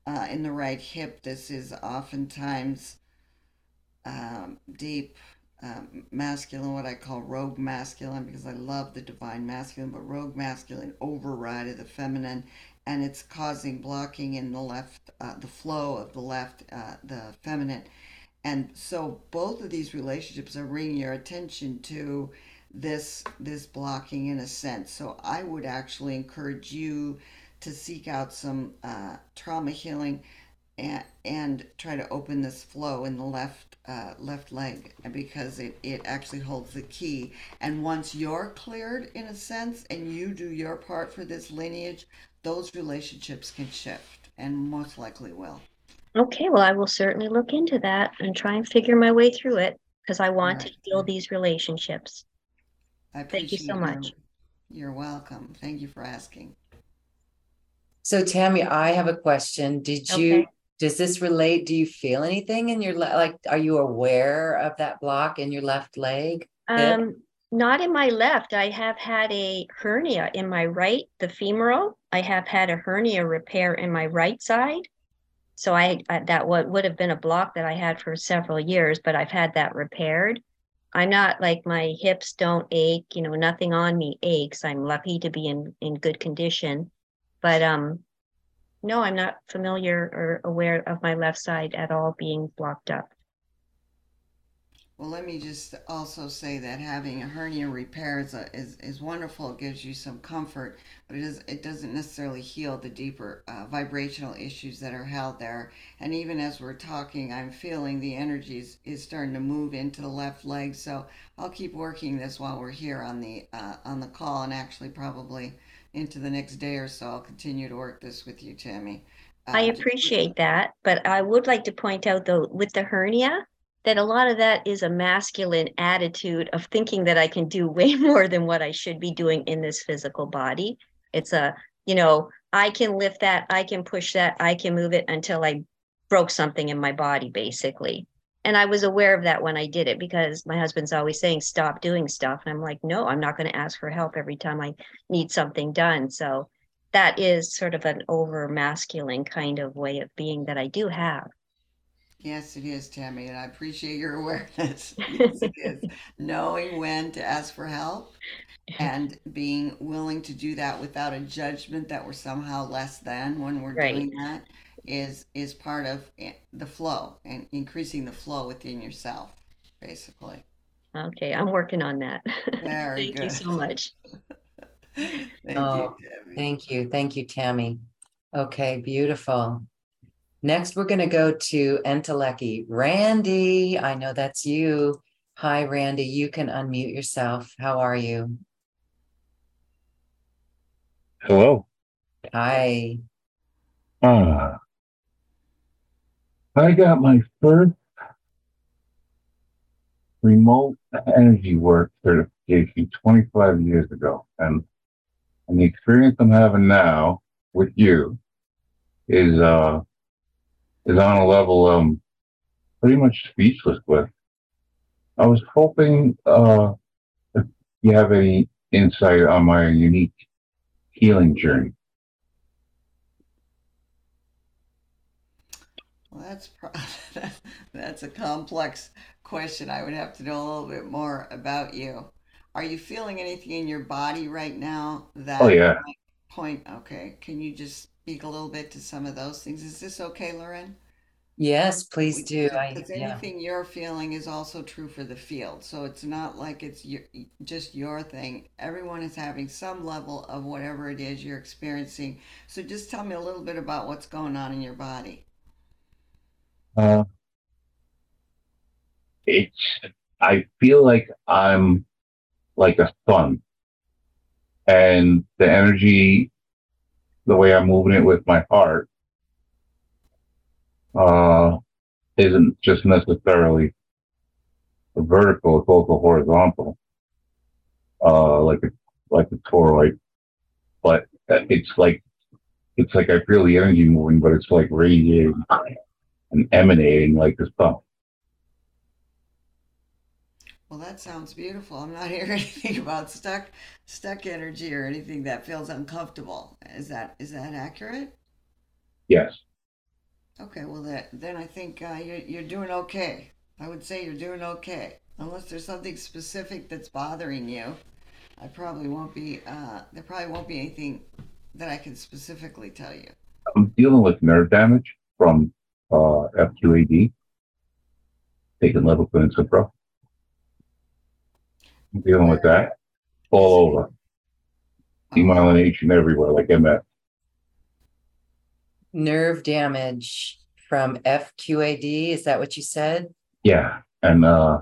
uh, in the right hip. This is oftentimes um, deep um, masculine, what I call rogue masculine, because I love the divine masculine, but rogue masculine override of the feminine, and it's causing blocking in the left, uh, the flow of the left, uh, the feminine. And so both of these relationships are bringing your attention to this this blocking in a sense. So I would actually encourage you to seek out some uh, trauma healing and, and try to open this flow in the left uh, left leg because it, it actually holds the key. And once you're cleared in a sense and you do your part for this lineage, those relationships can shift and most likely will. Okay, well, I will certainly look into that and try and figure my way through it because I want right. to heal these relationships. I thank you so much. You're welcome. Thank you for asking. So, Tammy, I have a question. Did okay. you does this relate? Do you feel anything in your le- like? Are you aware of that block in your left leg? Um, not in my left. I have had a hernia in my right, the femoral. I have had a hernia repair in my right side. So I, I that would would have been a block that I had for several years, but I've had that repaired. I'm not like my hips don't ache, you know, nothing on me aches. I'm lucky to be in in good condition. But um no, I'm not familiar or aware of my left side at all being blocked up. Well, let me just also say that having a hernia repair is, a, is, is wonderful. It gives you some comfort, but it, is, it doesn't necessarily heal the deeper uh, vibrational issues that are held there. And even as we're talking, I'm feeling the energy is, is starting to move into the left leg. So I'll keep working this while we're here on the uh, on the call, and actually probably into the next day or so. I'll continue to work this with you, Tammy. I um, appreciate that, but I would like to point out though, with the hernia that a lot of that is a masculine attitude of thinking that I can do (laughs) way more than what I should be doing in this physical body. It's a, you know, I can lift that, I can push that, I can move it until I broke something in my body, basically. And I was aware of that when I did it because my husband's always saying, stop doing stuff. And I'm like, no, I'm not going to ask for help every time I need something done. So that is sort of an over masculine kind of way of being that I do have. Yes, it is, Tammy, and I appreciate your (laughs) awareness. (laughs) yes, it is. Knowing when to ask for help and being willing to do that without a judgment that we're somehow less than when we're right. doing that is is part of the flow and increasing the flow within yourself, basically. Okay, I'm working on that. (laughs) Very Thank good. you so much. (laughs) thank oh, you, Thank you. Thank you, Tammy. Okay, beautiful. Next, we're going to go to Enteleki. Randy, I know that's you. Hi, Randy. You can unmute yourself. How are you? Hello. Hi. Uh, I got my first remote energy work certification 25 years ago. And, and the experience I'm having now with you is uh, is on a level I'm pretty much speechless with. I was hoping uh, if you have any insight on my unique healing journey. That's pro- (laughs) that's a complex question. I would have to know a little bit more about you. Are you feeling anything in your body right now that oh, yeah. point? Okay, can you just speak a little bit to some of those things. Is this okay, Lauren? Yes, please do. Because anything yeah. you're feeling is also true for the field. So it's not like it's your, just your thing. Everyone is having some level of whatever it is you're experiencing. So just tell me a little bit about what's going on in your body. Uh, it's, I feel like I'm like a sun. And the energy the way I'm moving it with my heart uh, isn't just necessarily vertical; it's also horizontal, uh, like a like a toroid. But it's like it's like I feel the energy moving, but it's like radiating and emanating like this stuff. Well, that sounds beautiful. I'm not (laughs) hearing anything about stuck stuck energy or anything that feels uncomfortable. Is that is that accurate? Yes. Okay. Well, that, then I think uh, you're you're doing okay. I would say you're doing okay, unless there's something specific that's bothering you. I probably won't be. Uh, there probably won't be anything that I can specifically tell you. I'm dealing with nerve damage from uh, FQAD, taking and Cipro dealing with that all over. Demyelination everywhere, like MS. Nerve damage from FQAD. Is that what you said? Yeah, and uh,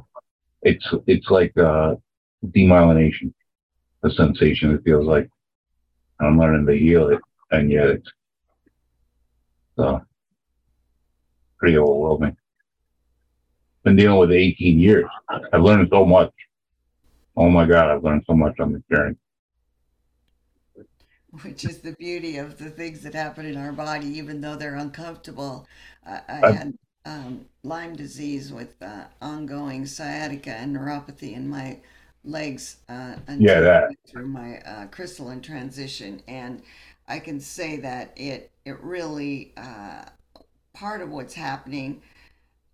it's it's like uh, demyelination. The sensation it feels like I'm learning to heal it, and yet it's uh, pretty overwhelming. Been dealing with it 18 years. I've learned so much oh my God, I've learned so much on this journey. Which is the beauty of the things that happen in our body, even though they're uncomfortable. I, I had um, Lyme disease with uh, ongoing sciatica and neuropathy in my legs uh, yeah, that. through my uh, crystalline transition, and I can say that it it really uh, part of what's happening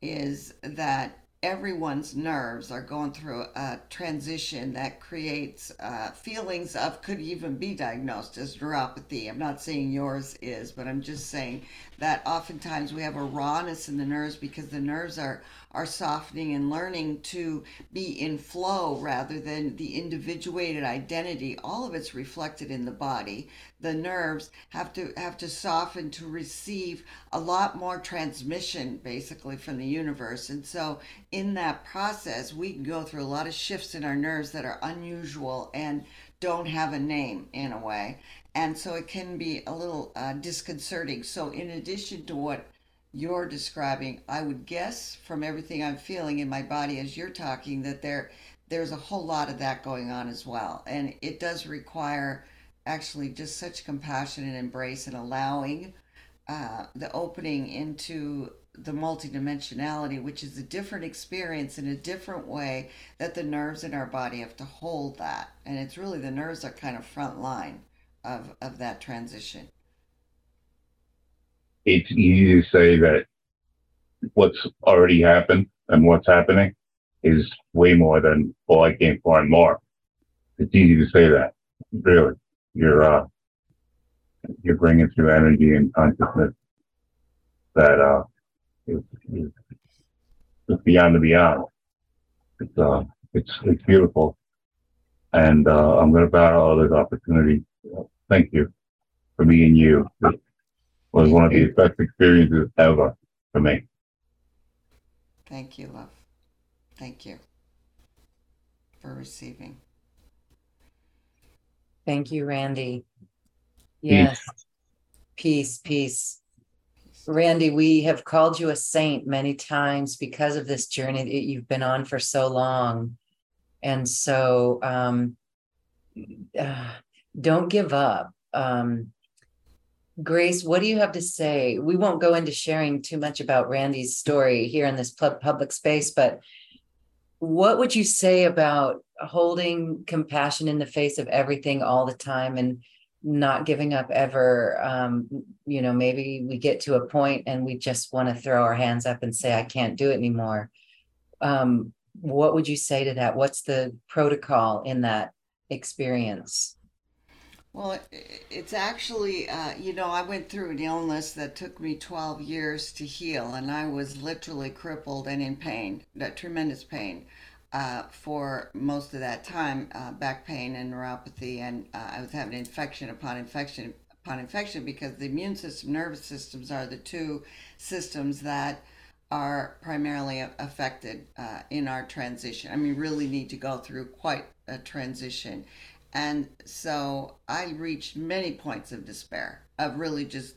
is that everyone's nerves are going through a transition that creates uh, feelings of could even be diagnosed as neuropathy. I'm not saying yours is, but I'm just saying that oftentimes we have a rawness in the nerves because the nerves are are softening and learning to be in flow rather than the individuated identity. All of it's reflected in the body. The nerves have to have to soften to receive a lot more transmission basically from the universe. And so in that process we can go through a lot of shifts in our nerves that are unusual and don't have a name in a way and so it can be a little uh, disconcerting so in addition to what you're describing, I would guess from everything I'm feeling in my body as you're talking that there there's a whole lot of that going on as well. And it does require actually just such compassion and embrace and allowing uh, the opening into the multidimensionality, which is a different experience in a different way that the nerves in our body have to hold that. And it's really the nerves are kind of front line of, of that transition it's easy to say that what's already happened and what's happening is way more than all I came for and more. It's easy to say that. Really, you're uh, you're bringing through energy and consciousness that uh, is, is, beyond the beyond. It's uh, it's it's beautiful, and uh, I'm going to battle all this opportunity. Thank you for me and you was one of the best experiences ever for me. Thank you, love. Thank you for receiving. Thank you, Randy. Yes. Peace, peace. Randy, we have called you a saint many times because of this journey that you've been on for so long. And so um, uh, don't give up. Um, Grace, what do you have to say? We won't go into sharing too much about Randy's story here in this public space, but what would you say about holding compassion in the face of everything all the time and not giving up ever? Um, you know, maybe we get to a point and we just want to throw our hands up and say, I can't do it anymore. Um, what would you say to that? What's the protocol in that experience? Well, it's actually, uh, you know, I went through an illness that took me 12 years to heal, and I was literally crippled and in pain, that tremendous pain, uh, for most of that time, uh, back pain and neuropathy, and uh, I was having infection upon infection upon infection because the immune system, nervous systems are the two systems that are primarily affected uh, in our transition. I mean, really need to go through quite a transition and so I reached many points of despair, of really just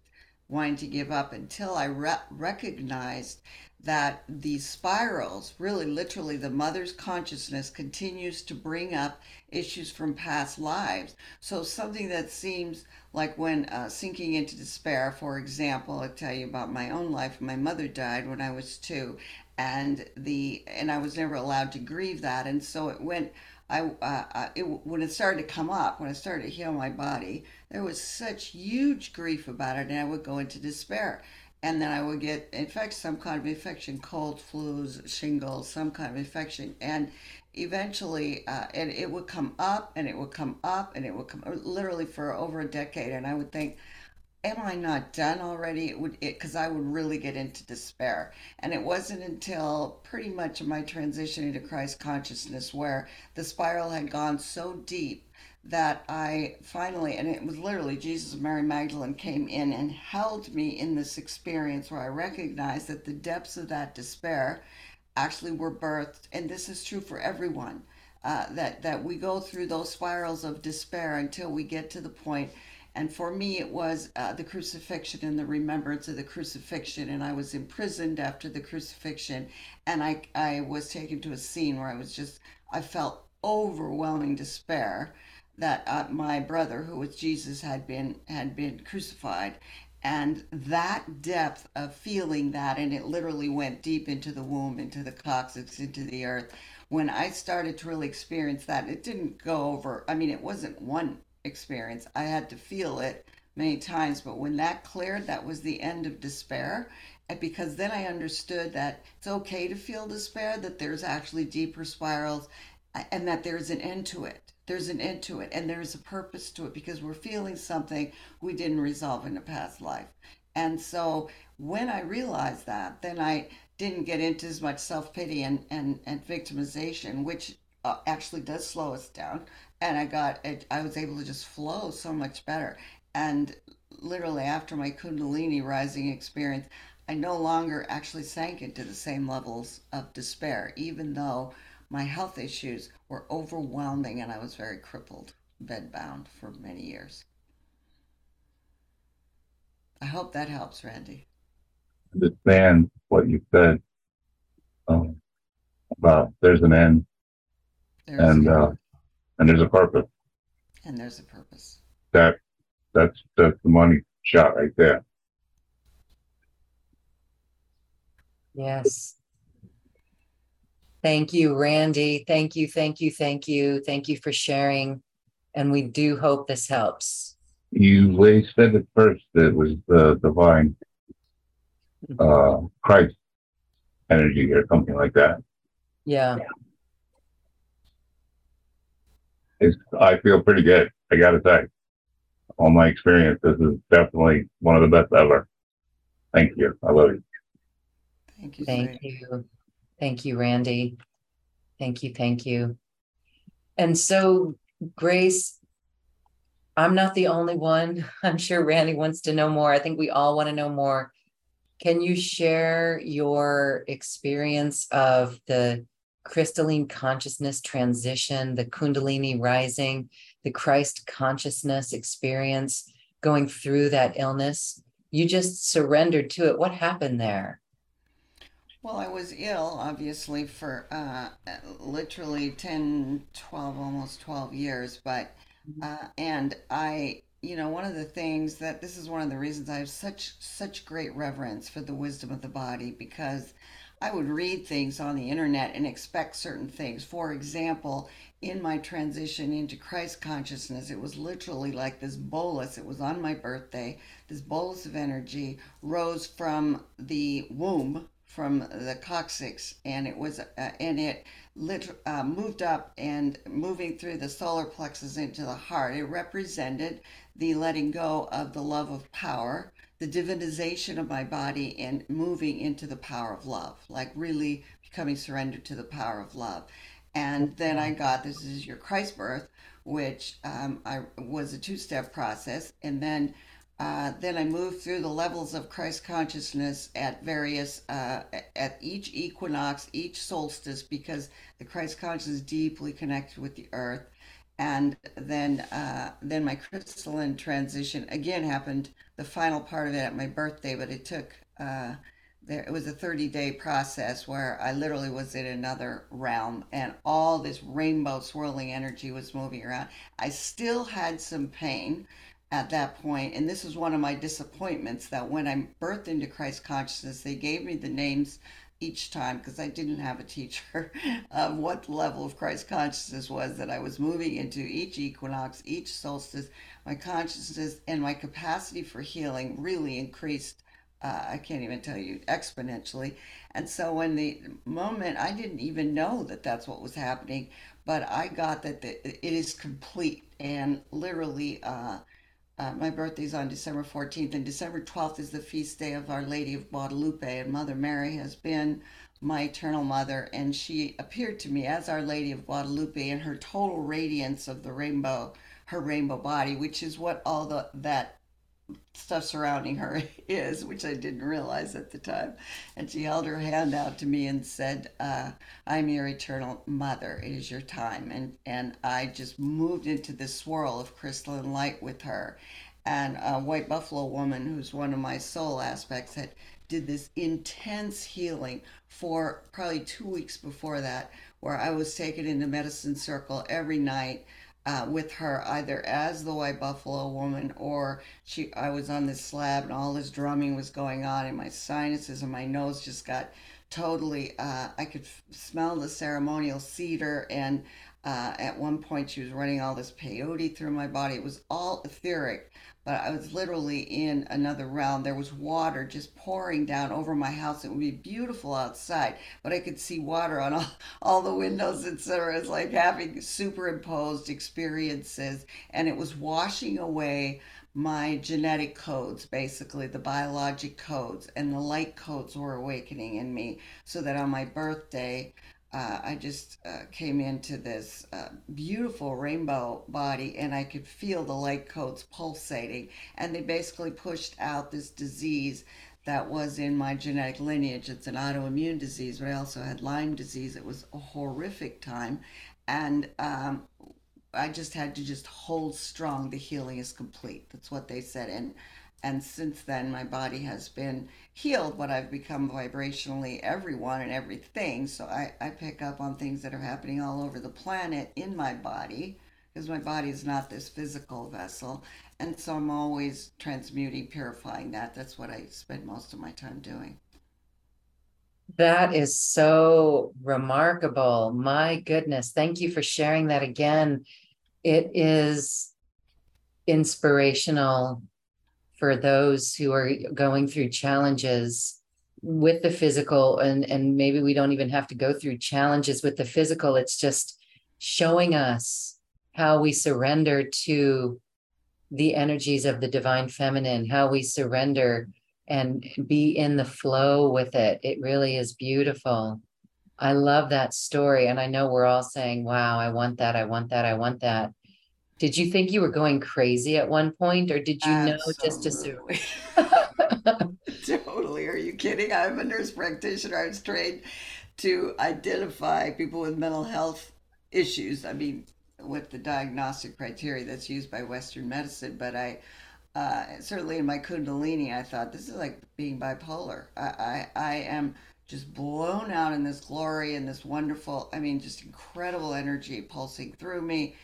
wanting to give up until I re- recognized that these spirals, really literally, the mother's consciousness continues to bring up issues from past lives. So, something that seems like when uh, sinking into despair, for example, I'll tell you about my own life. My mother died when I was two, and the and I was never allowed to grieve that, and so it went I, uh, it, when it started to come up, when I started to heal my body, there was such huge grief about it, and I would go into despair. And then I would get infect some kind of infection, cold, flus, shingles, some kind of infection, and eventually, uh, and it would come up, and it would come up, and it would come literally for over a decade. And I would think, am I not done already? It would it because I would really get into despair. And it wasn't until pretty much my transition into Christ consciousness where the spiral had gone so deep that I finally, and it was literally Jesus and Mary Magdalene came in and held me in this experience where I recognized that the depths of that despair actually were birthed, and this is true for everyone. Uh, that that we go through those spirals of despair until we get to the point and for me, it was uh, the crucifixion and the remembrance of the crucifixion. And I was imprisoned after the crucifixion. And I, I was taken to a scene where I was just, I felt overwhelming despair that uh, my brother, who was Jesus, had been had been crucified, and that depth of feeling that, and it literally went deep into the womb, into the coccyx, into the earth. When I started to really experience that, it didn't go over. I mean, it wasn't one experience. I had to feel it many times, but when that cleared, that was the end of despair. And because then I understood that it's okay to feel despair, that there's actually deeper spirals, and that there's an end to it. There's an end to it, and there's a purpose to it because we're feeling something we didn't resolve in a past life. And so when I realized that, then I didn't get into as much self pity and, and, and victimization, which uh, actually does slow us down. And I got, it, I was able to just flow so much better. And literally after my Kundalini rising experience, I no longer actually sank into the same levels of despair, even though my health issues were overwhelming and I was very crippled, bedbound for many years. I hope that helps, Randy. Understand what you said um, about there's an end There's and uh, and there's a purpose. and there's a purpose. That that's that's the money shot right there. Yes. Thank you, Randy. Thank you, thank you, thank you. Thank you for sharing. And we do hope this helps. You lay said it first. It was the divine uh, Christ energy or something like that. Yeah. It's, I feel pretty good. I gotta say, all my experience, this is definitely one of the best ever. Thank you. I love you. Thank you. Thank sweetie. you. Thank you, Randy. Thank you. Thank you. And so, Grace, I'm not the only one. (laughs) I'm sure Randy wants to know more. I think we all want to know more. Can you share your experience of the crystalline consciousness transition, the Kundalini rising, the Christ consciousness experience going through that illness? You just surrendered to it. What happened there? Well, I was ill, obviously, for uh, literally 10, 12, almost 12 years. But, uh, and I, you know, one of the things that this is one of the reasons I have such, such great reverence for the wisdom of the body because I would read things on the internet and expect certain things. For example, in my transition into Christ consciousness, it was literally like this bolus. It was on my birthday. This bolus of energy rose from the womb from the coccyx and it was uh, and it lit, uh, moved up and moving through the solar plexus into the heart it represented the letting go of the love of power the divinization of my body and moving into the power of love like really becoming surrendered to the power of love and then i got this is your christ birth which um, I was a two-step process and then uh, then I moved through the levels of Christ consciousness at various, uh, at each equinox, each solstice, because the Christ consciousness is deeply connected with the earth. And then, uh, then my crystalline transition again happened. The final part of it at my birthday, but it took uh, there. It was a 30 day process where I literally was in another realm, and all this rainbow swirling energy was moving around. I still had some pain at that point, and this was one of my disappointments that when I birthed into Christ consciousness, they gave me the names each time because I didn't have a teacher (laughs) of what level of Christ consciousness was that I was moving into each equinox, each solstice. My consciousness and my capacity for healing really increased. Uh, I can't even tell you exponentially. And so, when the moment I didn't even know that that's what was happening, but I got that the, it is complete and literally. Uh, uh, my on December 14th, and December 12th is the feast day of Our Lady of Guadalupe. And Mother Mary has been my eternal mother, and she appeared to me as Our Lady of Guadalupe in her total radiance of the rainbow, her rainbow body, which is what all the that stuff surrounding her (laughs) is, which I didn't realize at the time. And she held her hand out to me and said, uh, "I'm your eternal mother. It is your time." And and I just moved into this swirl of crystalline light with her. And a white buffalo woman, who's one of my soul aspects, had did this intense healing for probably two weeks before that, where I was taken into medicine circle every night uh, with her either as the white buffalo woman or she I was on this slab and all this drumming was going on and my sinuses and my nose just got totally uh, I could f- smell the ceremonial cedar and uh, at one point she was running all this peyote through my body. It was all etheric but I was literally in another realm. There was water just pouring down over my house. It would be beautiful outside, but I could see water on all, (laughs) all the windows, etc. It's like having superimposed experiences, and it was washing away my genetic codes, basically the biologic codes, and the light codes were awakening in me so that on my birthday, uh, I just uh, came into this uh, beautiful rainbow body and I could feel the light codes pulsating. And they basically pushed out this disease that was in my genetic lineage. It's an autoimmune disease, but I also had Lyme disease. It was a horrific time. And um, I just had to just hold strong. The healing is complete. That's what they said. And and since then, my body has been healed, but I've become vibrationally everyone and everything. So I, I pick up on things that are happening all over the planet in my body because my body is not this physical vessel. And so I'm always transmuting, purifying that. That's what I spend most of my time doing. That is so remarkable. My goodness. Thank you for sharing that again. It is inspirational for those who are going through challenges with the physical and and maybe we don't even have to go through challenges with the physical. It's just showing us how we surrender to the energies of the divine feminine how we surrender and be in the flow with it. It really is beautiful. I love that story and i know we're all saying wow i want that i want that i want that did you think you were going crazy at one point, or did you know just to (laughs) totally. Are you kidding? I'm a nurse practitioner. I was trained to identify people with mental health issues. I mean, with the diagnostic criteria that's used by Western medicine, but I uh, certainly in my Kundalini, I thought this is like being bipolar. I, I, I am just blown out in this glory and this wonderful, I mean, just incredible energy pulsing through me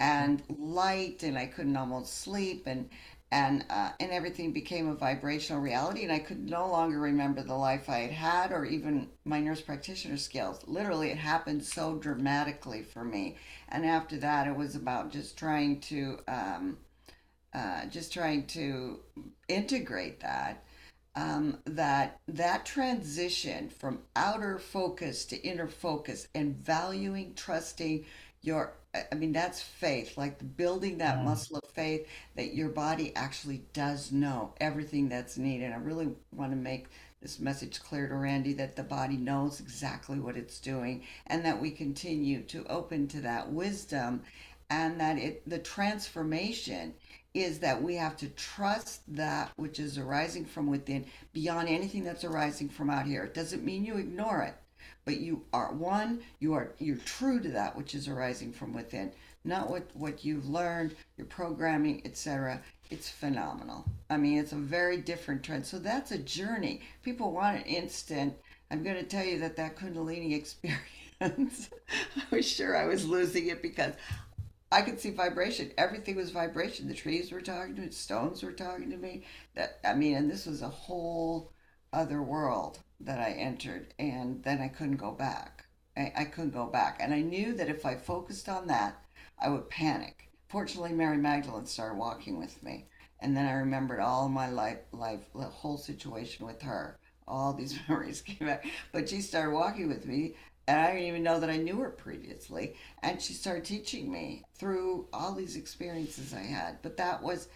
and light and I couldn't almost sleep and and uh, and everything became a vibrational reality and I could no longer remember the life I had had or even my nurse practitioner skills. Literally, it happened so dramatically for me. And after that, it was about just trying to um, uh, just trying to integrate that. Um, that that transition from outer focus to inner focus and valuing, trusting your I mean, that's faith, like building that muscle of faith that your body actually does know everything that's needed. I really want to make this message clear to Randy that the body knows exactly what it's doing and that we continue to open to that wisdom and that it the transformation is that we have to trust that which is arising from within beyond anything that's arising from out here. It doesn't mean you ignore it but you are one you are you're true to that which is arising from within not what what you've learned your programming etc it's phenomenal i mean it's a very different trend so that's a journey people want an instant i'm going to tell you that that kundalini (laughs) experience i was sure i was losing it because I could see vibration. Everything was vibration. The trees were talking to me, stones were talking to me. That I mean, and this was a whole other world that I entered, and then I couldn't go back. I, I couldn't go back. And I knew that if I focused on that, I would panic. Fortunately, Mary Magdalene started walking with me. And then I remembered all my life, life, the whole situation with her. All these (laughs) memories came back. But she started walking with me, and I didn't even know that I knew her previously. And she started teaching me through all these experiences I had. But that was,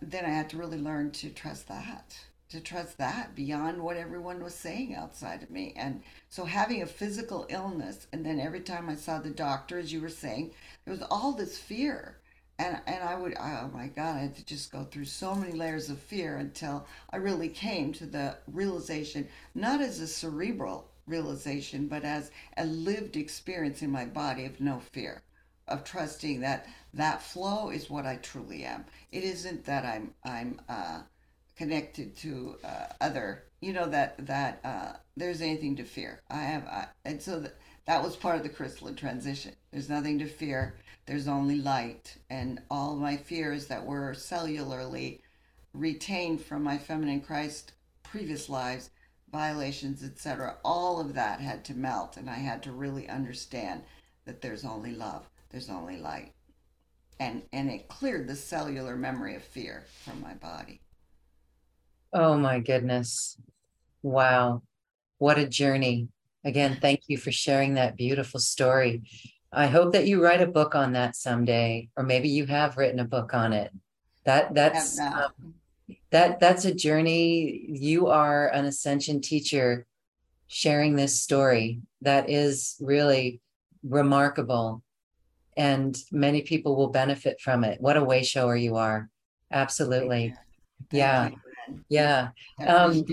then I had to really learn to trust that to trust that beyond what everyone was saying outside of me. And so having a physical illness, and then every time I saw the doctor, as you were saying, there was all this fear. And, and I would, oh my God, I had to just go through so many layers of fear until I really came to the realization, not as a cerebral realization, but as a lived experience in my body of no fear, of trusting that that flow is what I truly am. It isn't that I'm, I'm, uh, connected to uh, other you know that that uh, there's anything to fear. I have I, and so that, that was part of the crystalline transition. There's nothing to fear. There's only light. And all my fears that were cellularly retained from my feminine christ previous lives violations etc all of that had to melt. And i had to really understand that there's only love. There's only light. And and it cleared the cellular memory of fear from my body. Oh my goodness. Wow. What a journey. Again, thank you for sharing that beautiful story. I hope that you write a book on that someday, or maybe you have written a book on it. That that's um, that that's a journey. You are an ascension teacher sharing this story. That is really remarkable. And many people will benefit from it. What a way shower you are. Absolutely. yeah. yeah. Um,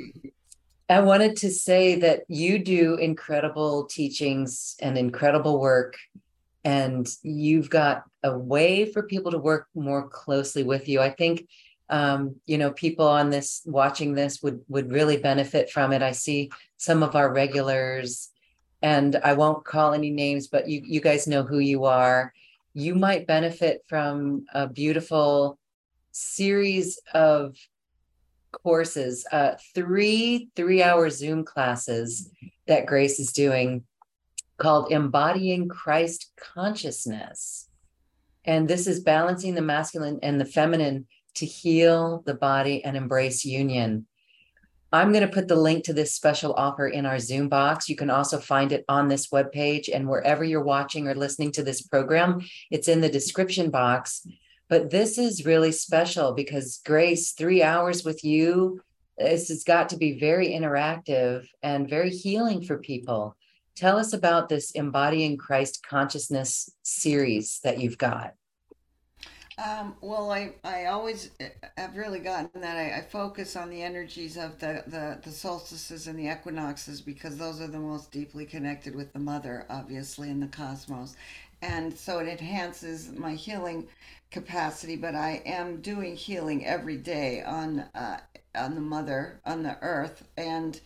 I wanted to say that you do incredible teachings and incredible work, and you've got a way for people to work more closely with you. I think um, you know people on this watching this would would really benefit from it. I see some of our regulars, and I won't call any names, but you you guys know who you are. You might benefit from a beautiful series of courses, uh, three three hour Zoom classes that Grace is doing called Embodying Christ Consciousness. And this is balancing the masculine and the feminine to heal the body and embrace union. I'm going to put the link to this special offer in our Zoom box. You can also find it on this webpage and wherever you're watching or listening to this program, it's in the description box. But this is really special because Grace, three hours with you, this has got to be very interactive and very healing for people. Tell us about this Embodying Christ Consciousness series that you've got. Um, well, I, I always eh, have really gotten that I, I, focus on the energies of the, the, the solstices and the equinoxes because those are the most deeply connected with the mother, obviously, in the cosmos. And so it enhances my healing capacity, but I am doing healing every day on uh, on the mother, on the earth, and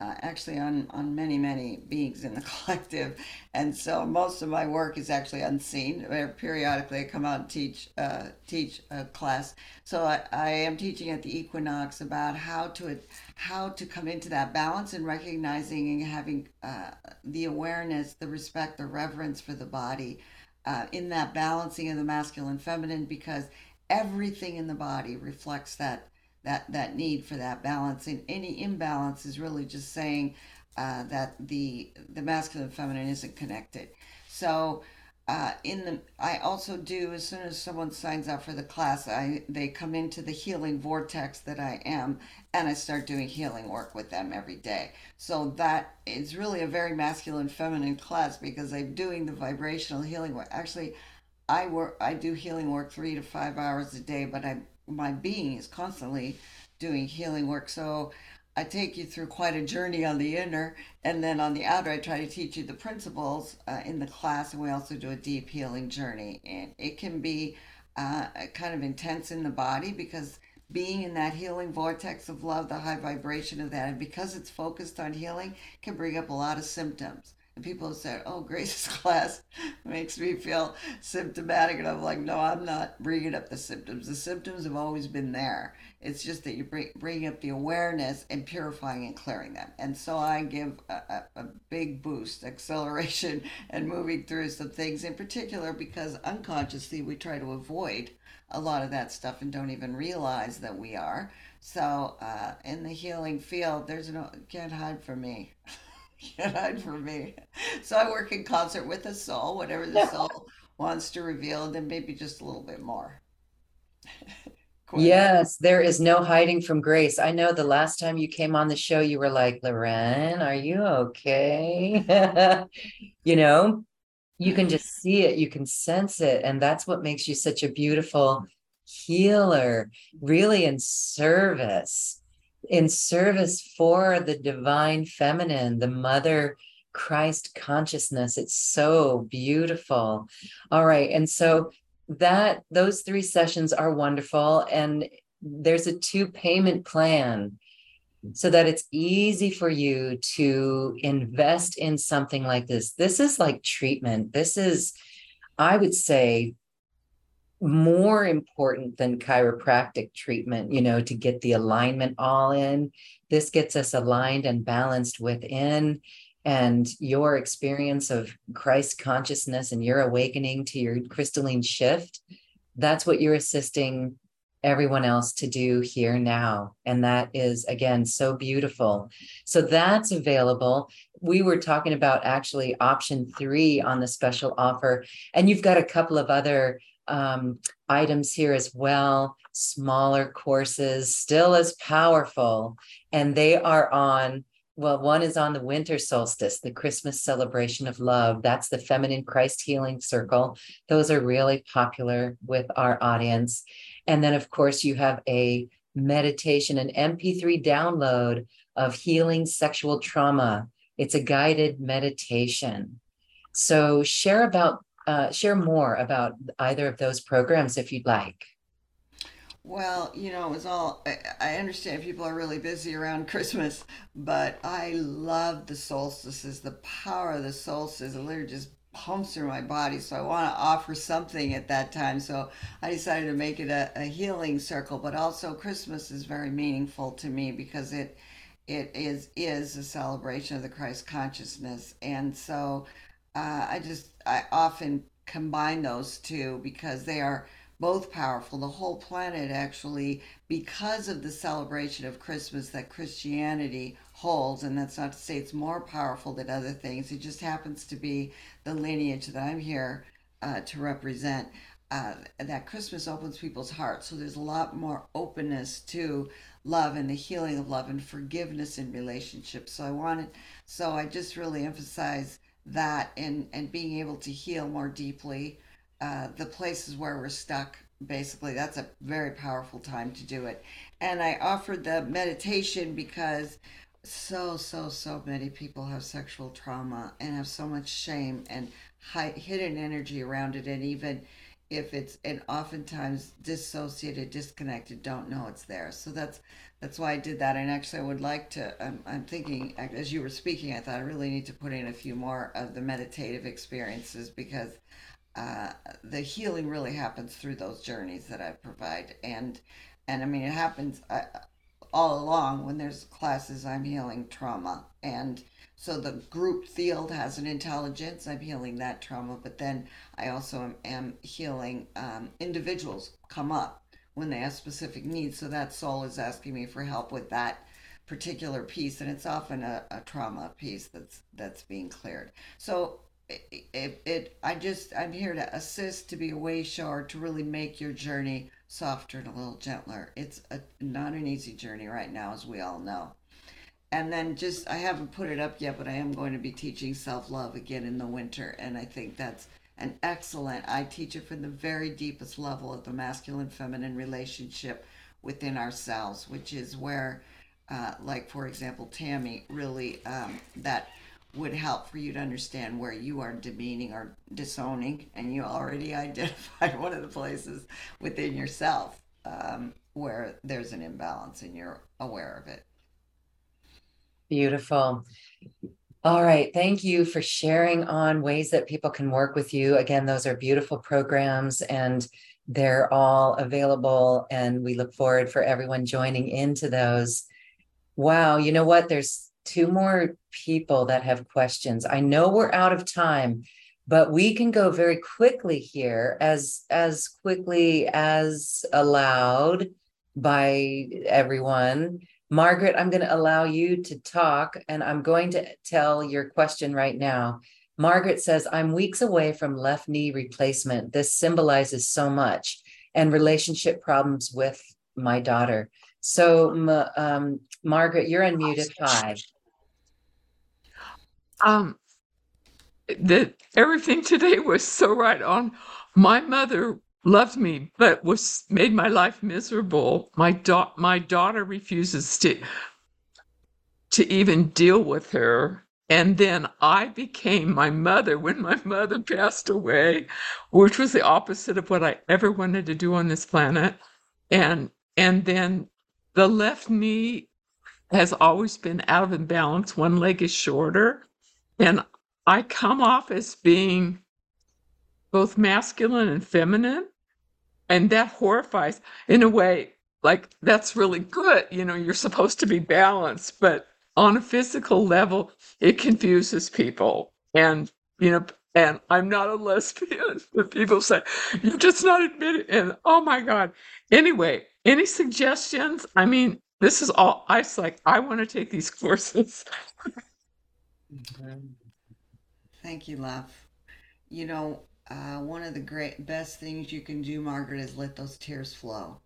uh, actually on on many many beings in the (laughs) collective. And so most of my work is actually unseen. Periodically, I come out and teach uh, teach a class. So I, I am teaching at the equinox about how to how to come into that balance and recognizing and having uh, the awareness, the respect, the reverence for the body uh, in that balancing of the masculine feminine because everything in the body reflects that that that need for that balance. And any imbalance is really just saying uh, that the the masculine feminine isn't connected. So uh, in the I also do as soon as someone signs up for the class, I they come into the healing vortex that I am, and I start doing healing work with them every day. So that is really a very masculine feminine class because I'm doing the vibrational healing work. Actually, I work I do healing work three to five hours a day, but I my being is constantly doing healing work. So I take you through quite a journey on the inner, and then on the outer, I try to teach you the principles uh, in the class, and we also do a deep healing journey. And it can be uh, kind of intense in the body because being in that healing vortex of love, the high vibration of that, and because it's focused on healing, can bring up a lot of symptoms. People have said, "Oh, Grace's (laughs) class makes me feel symptomatic," and I'm like, "No, I'm not bringing up the symptoms. The symptoms have always been there. It's just that you bring, bring up the awareness and purifying and clearing them. And so I give a, a, a big boost, acceleration, (laughs) and moving through some things in particular because unconsciously we try to avoid a lot of that stuff and don't even realize that we are. So uh, in the healing field, there's no can't hide from me. (laughs) can't hide from me. So I work in concert with the soul, whatever the (laughs) soul wants to reveal, and then maybe just a little bit more. (laughs) Yes, there is no hiding from grace. I know the last time you came on the show, you were like, Lauren, are you okay? (laughs) you know, you can just see it, you can sense it. And that's what makes you such a beautiful healer, really in service, in service for the divine feminine, the mother Christ consciousness. It's so beautiful. All right. And so that those three sessions are wonderful and there's a two payment plan so that it's easy for you to invest in something like this this is like treatment this is i would say more important than chiropractic treatment you know to get the alignment all in this gets us aligned and balanced within and your experience of Christ consciousness and your awakening to your crystalline shift, that's what you're assisting everyone else to do here now. And that is, again, so beautiful. So that's available. We were talking about actually option three on the special offer, and you've got a couple of other um, items here as well, smaller courses, still as powerful. And they are on well, one is on the winter solstice, the Christmas celebration of love. That's the Feminine Christ Healing Circle. Those are really popular with our audience. And then, of course, you have a meditation, an MP3 download of healing sexual trauma. It's a guided meditation. So, share about, uh, share more about either of those programs if you'd like. Well, you know, it was all, I, understand people are really busy around (laughs) Christmas, but I love the solstices, the power of the solstices. It literally just pumps through my body. So I want to offer something at that time. So I decided to make it a, a healing circle, but also Christmas is very meaningful to me because it, it is is a celebration of the Christ consciousness, and so uh, I just I often combine those two because they are both powerful. The whole planet actually, because of the celebration of Christmas that Christianity holds, and that's not to say it's more powerful than other things, it just happens to be the lineage that I'm here uh, to represent. Uh, that Christmas opens people's hearts. So there's a lot more openness to love and the healing of love and forgiveness in relationships. So I wanted, so I just really emphasize that and and being able to heal more deeply uh, the places where we're stuck basically. That's a very powerful time to do it. And i offered the meditation because so so so many people have sexual trauma and have so much shame and hidden energy around it and even if it's and oftentimes dissociated disconnected don't know it's there. So that's that's why i did that. And actually i would like to i'm, I'm thinking as you were speaking i thought i really need to put in a few more of the meditative experiences because uh, the healing really happens through those journeys that I provide, and and I mean it happens uh, all along when there's classes. I'm healing trauma, and so the group field has an intelligence. I'm healing that trauma, but then I also am, am healing um, individuals come up when they have specific needs. So that soul is asking me for help with that particular piece, and it's often a, a trauma piece that's that's being cleared. So it, it, I just I'm here to assist to be a way shower to really make your journey softer and a little gentler. It's a, not an easy journey right now, as we all know. And then just I haven't put it up yet, but I am going to be teaching self love again in the winter, and I think that's an excellent. I teach it from the very deepest level of the masculine feminine relationship within ourselves, which is where, uh, like for example, Tammy really um, that would help for you to understand where you are demeaning or disowning, and you already (laughs) identified one of the places within yourself um, where there's an imbalance and you're aware of it. Beautiful. All right. Thank you for sharing on ways that people can work with you. Again, those are beautiful programs and they're all available. And we look forward for everyone joining into those. Wow. You know what? There's two more people that have questions. I know we're out of time, but we can go very quickly here as as quickly as allowed by everyone. Margaret, I'm going to allow you to talk and I'm going to tell your question right now. Margaret says, I'm weeks away from left knee replacement. This symbolizes so much and relationship problems with my daughter. So, um, Margaret, you're unmuted. Hi. Um, that everything today was so right on. My mother loved me, but was made my life miserable. My da- my daughter refuses to to even deal with her. And then I became my mother when my mother passed away, which was the opposite of what I ever wanted to do on this planet. And and then the left knee has always been out of balance. One leg is shorter. And I come off as being both masculine and feminine. And that horrifies, in a way, like that's really good. You know, you're supposed to be balanced, but on a physical level, it confuses people. And, you know, and I'm not a lesbian. (laughs) But people say, You're just not admitting and oh my God. Anyway, any suggestions? I mean, this is all I was like, I want to take these courses. Thank you, love. You know, uh, one of the great best things you can do, Margaret, is let those tears flow.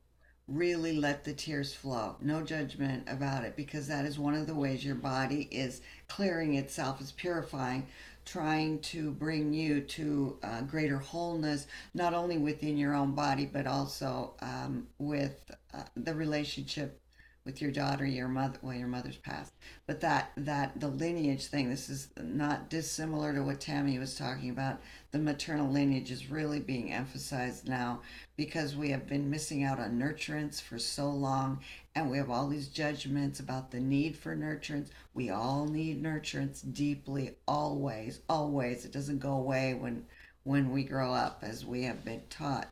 Really let the tears flow. No judgment about it because that is one of the ways your body is clearing itself, is purifying, trying to bring you to uh, greater wholeness, not only within your own body, but also um, with uh, the relationship with your daughter, your mother, well, your mother's passed, but that that the lineage thing. This is not dissimilar to what Tammy was talking about. The maternal lineage is really being emphasized now because we have been missing out on nurturance for so long, and we have all these judgments about the need for nurturance. We all need nurturance deeply, always, always. It doesn't go away when when we grow up, as we have been taught.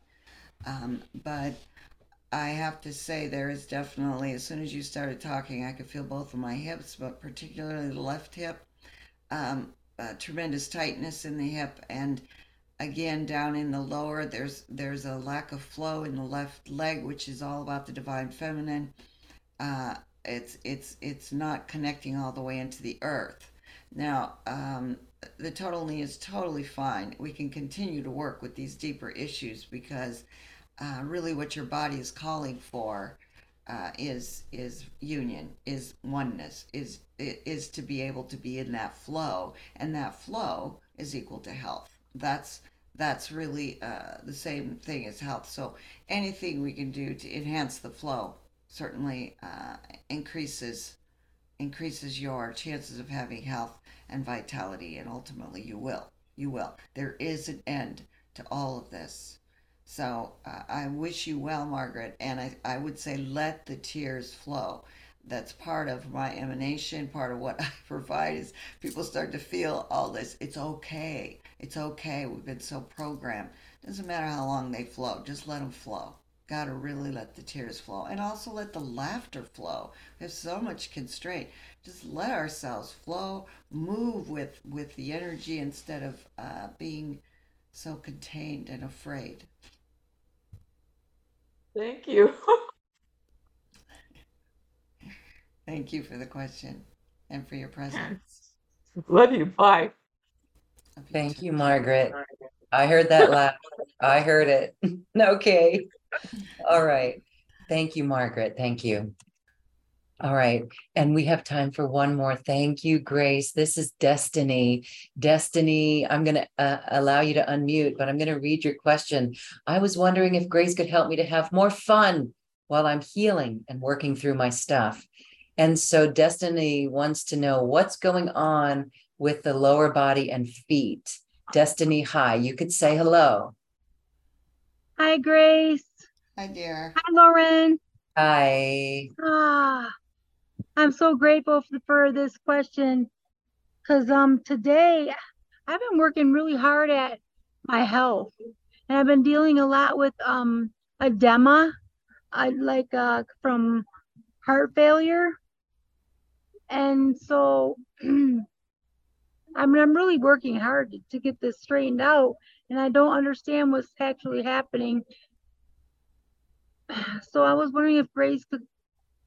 Um, but I have to say, there is definitely, as soon as you started talking, I could feel both of my hips, but particularly the left hip, um, tremendous tightness in the hip, and again down in the lower, there's there's a lack of flow in the left leg, which is all about the divine feminine. Uh, it's it's it's not connecting all the way into the earth. Now, um, the total knee is totally fine. We can continue to work with these deeper issues because uh, really what your body is calling for uh, is is union, is oneness, is is to be able to be in that flow, and that flow is equal to health. That's that's really uh, the same thing as health. So anything we can do to enhance the flow certainly uh, increases increases your chances of having health and vitality, and ultimately you will. You will. There is an end to all of this. So uh, I wish you well, Margaret, and I, I would say let the tears flow. That's part of my emanation, part of what (laughs) I provide is people start to feel all this. It's okay. It's okay. We've been so programmed. Doesn't matter how long they flow, just let them flow. Got to really let the tears flow and also let the laughter flow. We have so much constraint. Just let ourselves flow, move with, with the energy instead of uh, being so contained and afraid. Thank you. (laughs) Thank you for the question and for your presence. (laughs) Love you. Bye. Thank you, Margaret. (laughs) I heard that laugh. I heard it. Okay. All right. Thank you, Margaret. Thank you. All right. And we have time for one more. Thank you, Grace. This is Destiny. Destiny, I'm going to uh, allow you to unmute, but I'm going to read your question. I was wondering if Grace could help me to have more fun while I'm healing and working through my stuff. And so Destiny wants to know what's going on with the lower body and feet. Destiny, hi. You could say hello. Hi, Grace. Hi, dear. Hi, Lauren. Hi. Ah, I'm so grateful for, this question because um today I've been working really hard at my health and I've been dealing a lot with um edema, I like uh from heart failure, and so (clears throat) I mean I'm really working hard to get this straightened out, and I don't understand what's actually happening. (sighs) So I was wondering if Grace could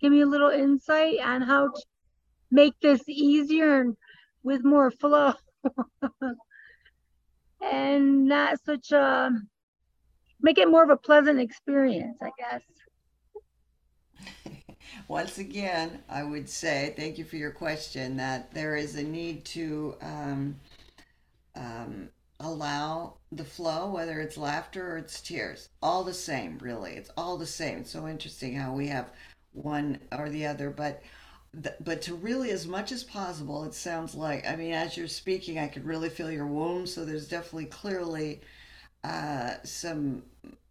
give me a little insight on how to make this easier and with more flow (laughs) and not such a make it more of a pleasant experience, I guess. Once again, I would say thank you for your question that there is a need to um, um, allow the flow, whether it's laughter or it's tears, all the same, really. It's all the same. It's so interesting how we have one or the other, but but to really as much as possible, it sounds like I mean, as you're speaking, I could really feel your womb. So there's definitely clearly uh, some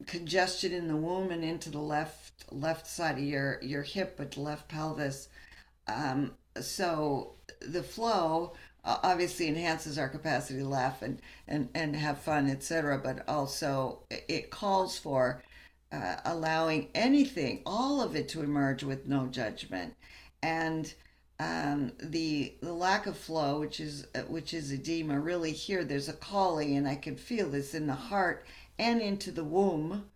congestion in the womb and into the left left side of your your hip, but the left pelvis. Um, so the flow obviously enhances our capacity to laugh and and and have fun, etc. But also it calls for uh, allowing anything, all of it, to emerge with no judgment, and um, the the lack of flow, which is uh, which is edema, really here there's a calling, and I can feel this in the heart and into the womb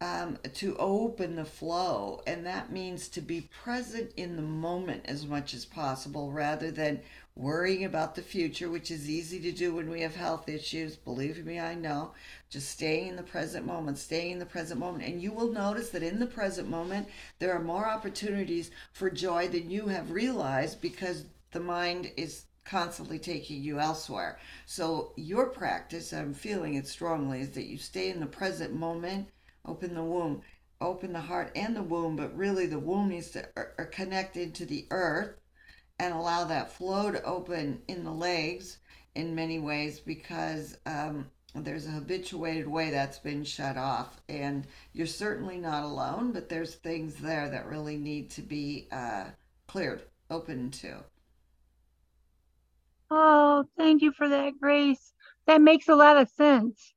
um, to open the flow, and that means to be present in the moment as much as possible, rather than worrying about the future, which is easy to do when we have health issues. Believe me, I know. Just stay in the present moment, stay in the present moment. And you will notice that in the present moment, there are more opportunities for joy than you have realized because the mind is constantly taking you elsewhere. So, your practice, I'm feeling it strongly, is that you stay in the present moment, open the womb, open the heart and the womb, but really the womb needs to are, are connected to the earth and allow that flow to open in the legs in many ways because um, there's a habituated way that's been shut off. And you're certainly not alone, but there's things there that really need to be uh, cleared, open to. Oh, thank you for that, Grace. That makes a lot of sense.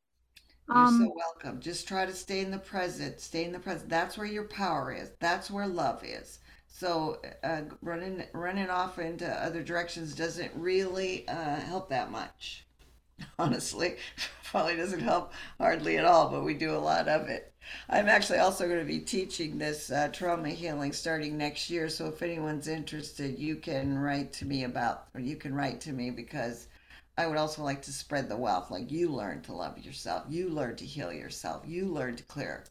You're Um, so welcome. Just try to stay in the present. Stay in the present. That's where your power is. That's where love is. So uh, running running off into other directions doesn't really uh, help that much. (laughs) Honestly, (laughs) probably doesn't help hardly at all. But we do a lot of it. I'm actually also going to be teaching this uh, trauma healing starting next year. So if anyone's interested, you can write to me about, or you can write to me because I would also like to spread the wealth. Like you learn to love yourself, you learn to heal yourself, you learn to clear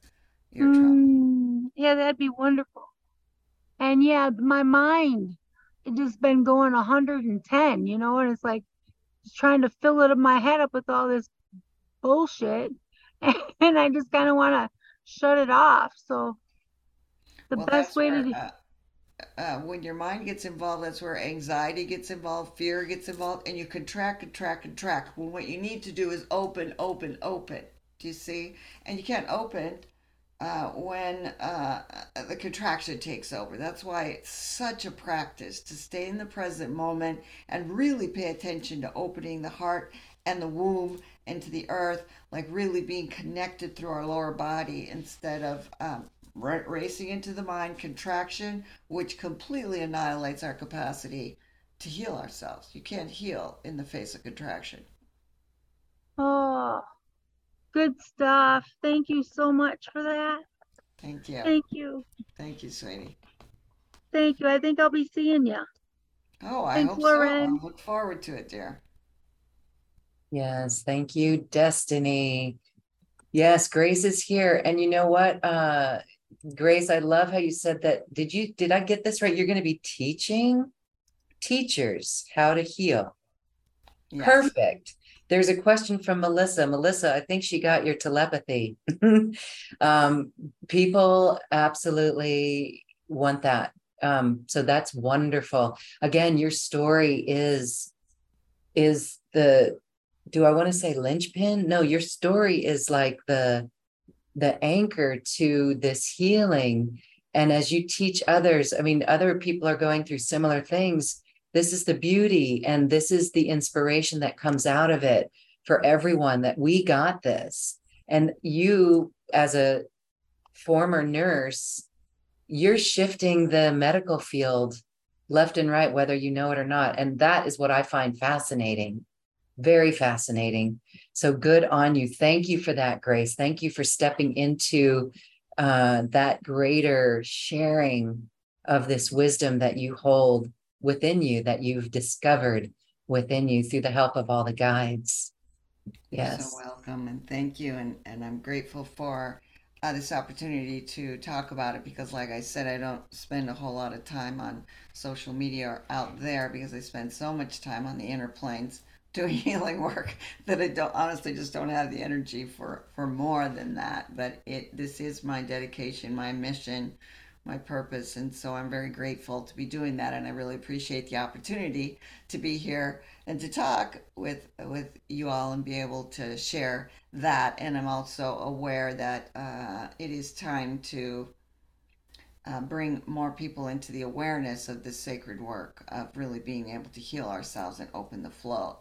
your trauma. mm, yeah, that'd be wonderful. And yeah, my mind, it just been going 110, you know, and it's like just trying to fill it up my head up with all this bullshit. (laughs) And I just kind of want to shut it off. So the Well, best way where to, uh, uh, when your mind gets involved, that's where anxiety gets involved, fear gets involved, and you contract, contract, contract. Well, what you need to do is open, open, open. Do you see? And you can't open uh, when uh, the contraction takes over. That's why it's such a practice to stay in the present moment and really pay attention to opening the heart and the womb into the earth, like really being connected through our lower body instead of um, ra- racing into the mind contraction, which completely annihilates our capacity to heal ourselves. You can't heal in the face of contraction. oh, good stuff. Thank you so much for that. Thank you. Thank you. Thank you, sweetie. Thank you. I think I'll be seeing you. Oh, I Thanks, hope so. I look forward to it, dear. Yes, thank you, Destiny. Yes, Grace is here. And you know what? Uh, Grace, I love how you said that. Did you, did I get this right? You're going to be teaching teachers how to heal. Yes. Perfect. There's a question from Melissa. Melissa, I think she got your telepathy. (laughs) um, people absolutely want that. Um, so that's wonderful. Again, your story is is the do I want to say linchpin? No, your story is like the the anchor to this healing. And as you teach others, I mean, other people are going through similar things. This is the beauty and this is the inspiration that comes out of it for everyone that we got this. And you, as a former nurse, you're shifting the medical field left and right, whether you know it or not. And that is what I find fascinating very fascinating. So good on you. Thank you for that, Grace. Thank you for stepping into uh, that greater sharing of this wisdom that you hold within you, that you've discovered within you through the help of all the guides. Yes. so welcome and thank you. And, and I'm grateful for uh, this opportunity to talk about it because, like I said, I don't spend a whole lot of time on social media or out there because I spend so much time on the inner planes (laughs) doing healing work that I don't honestly just don't have the energy for for more than that. But it this is my dedication, my mission, my purpose, and so I'm very grateful to be doing that. And I really appreciate the opportunity to be here and to talk with with you all and be able to share that. And I'm also aware that uh, it is time to uh, bring more people into the awareness of this sacred work of really being able to heal ourselves and open the flow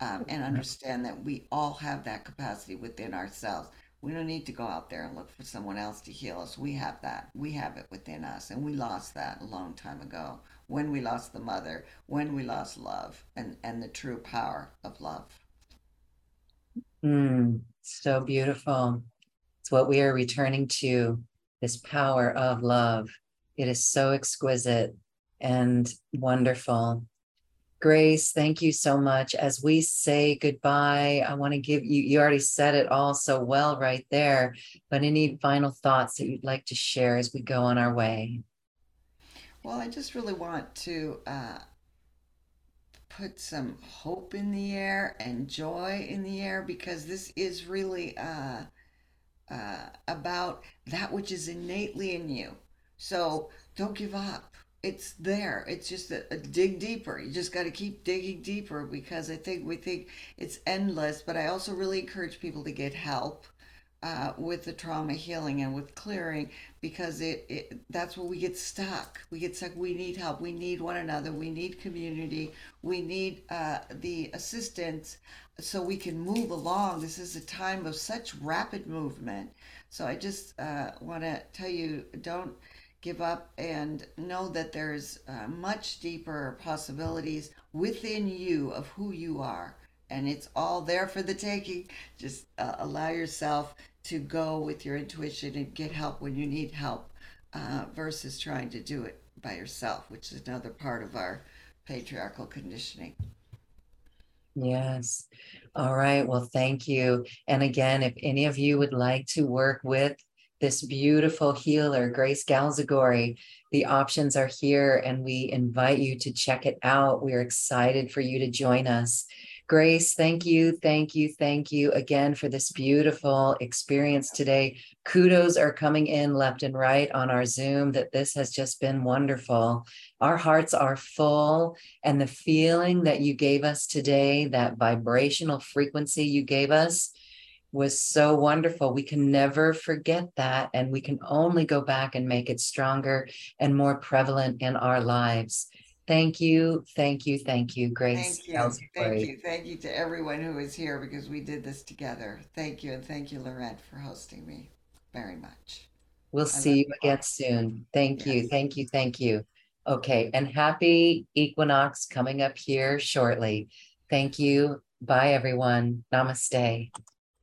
um, and understand that we all have that capacity within ourselves. We don't need to go out there and look for someone else to heal us. We have that. We have it within us. And we lost that a long time ago when we lost the mother, when we lost love and, and the true power of love. Mm, so beautiful. It's what we are returning to this power of love. It is so exquisite and wonderful. Grace, thank you so much. As we say goodbye, I want to give you, you already said it all so well right there, but any final thoughts that you'd like to share as we go on our way? Well, I just really want to uh, put some hope in the air and joy in the air because this is really uh, uh, about that which is innately in you. So don't give up. It's there. It's just a, a dig deeper. You just got to keep digging deeper because I think we think it's endless. But I also really encourage people to get help uh, with the trauma healing and with clearing because it, it that's where we get stuck we get stuck we need help we need one another we need community we need uh, the assistance so we can move along this is a time of such rapid movement so i just uh, want to tell you don't give up and know that there's uh, much deeper possibilities within you of who you are and it's all there for the taking just uh, allow yourself to go with your intuition and get help when you need help uh, versus trying to do it by yourself, which is another part of our patriarchal conditioning. Yes. All right. Well, thank you. And again, if any of you would like to work with this beautiful healer, Grace Galzagorry, the options are here and we invite you to check it out. We're excited for you to join us. Grace, thank you, thank you, thank you again for this beautiful experience today. Kudos are coming in left and right on our Zoom that this has just been wonderful. Our hearts are full, and the feeling that you gave us today, that vibrational frequency you gave us, was so wonderful. We can never forget that, and we can only go back and make it stronger and more prevalent in our lives. Thank you, thank you, thank you, Grace. Thank you, thank you, thank you to everyone who is here because we did this together. Thank you, and thank you, Lorette, for hosting me very much. We'll I see you again soon. Thank yes. you, thank you, thank you. Okay, and happy equinox coming up here shortly. Thank you. Bye, everyone. Namaste.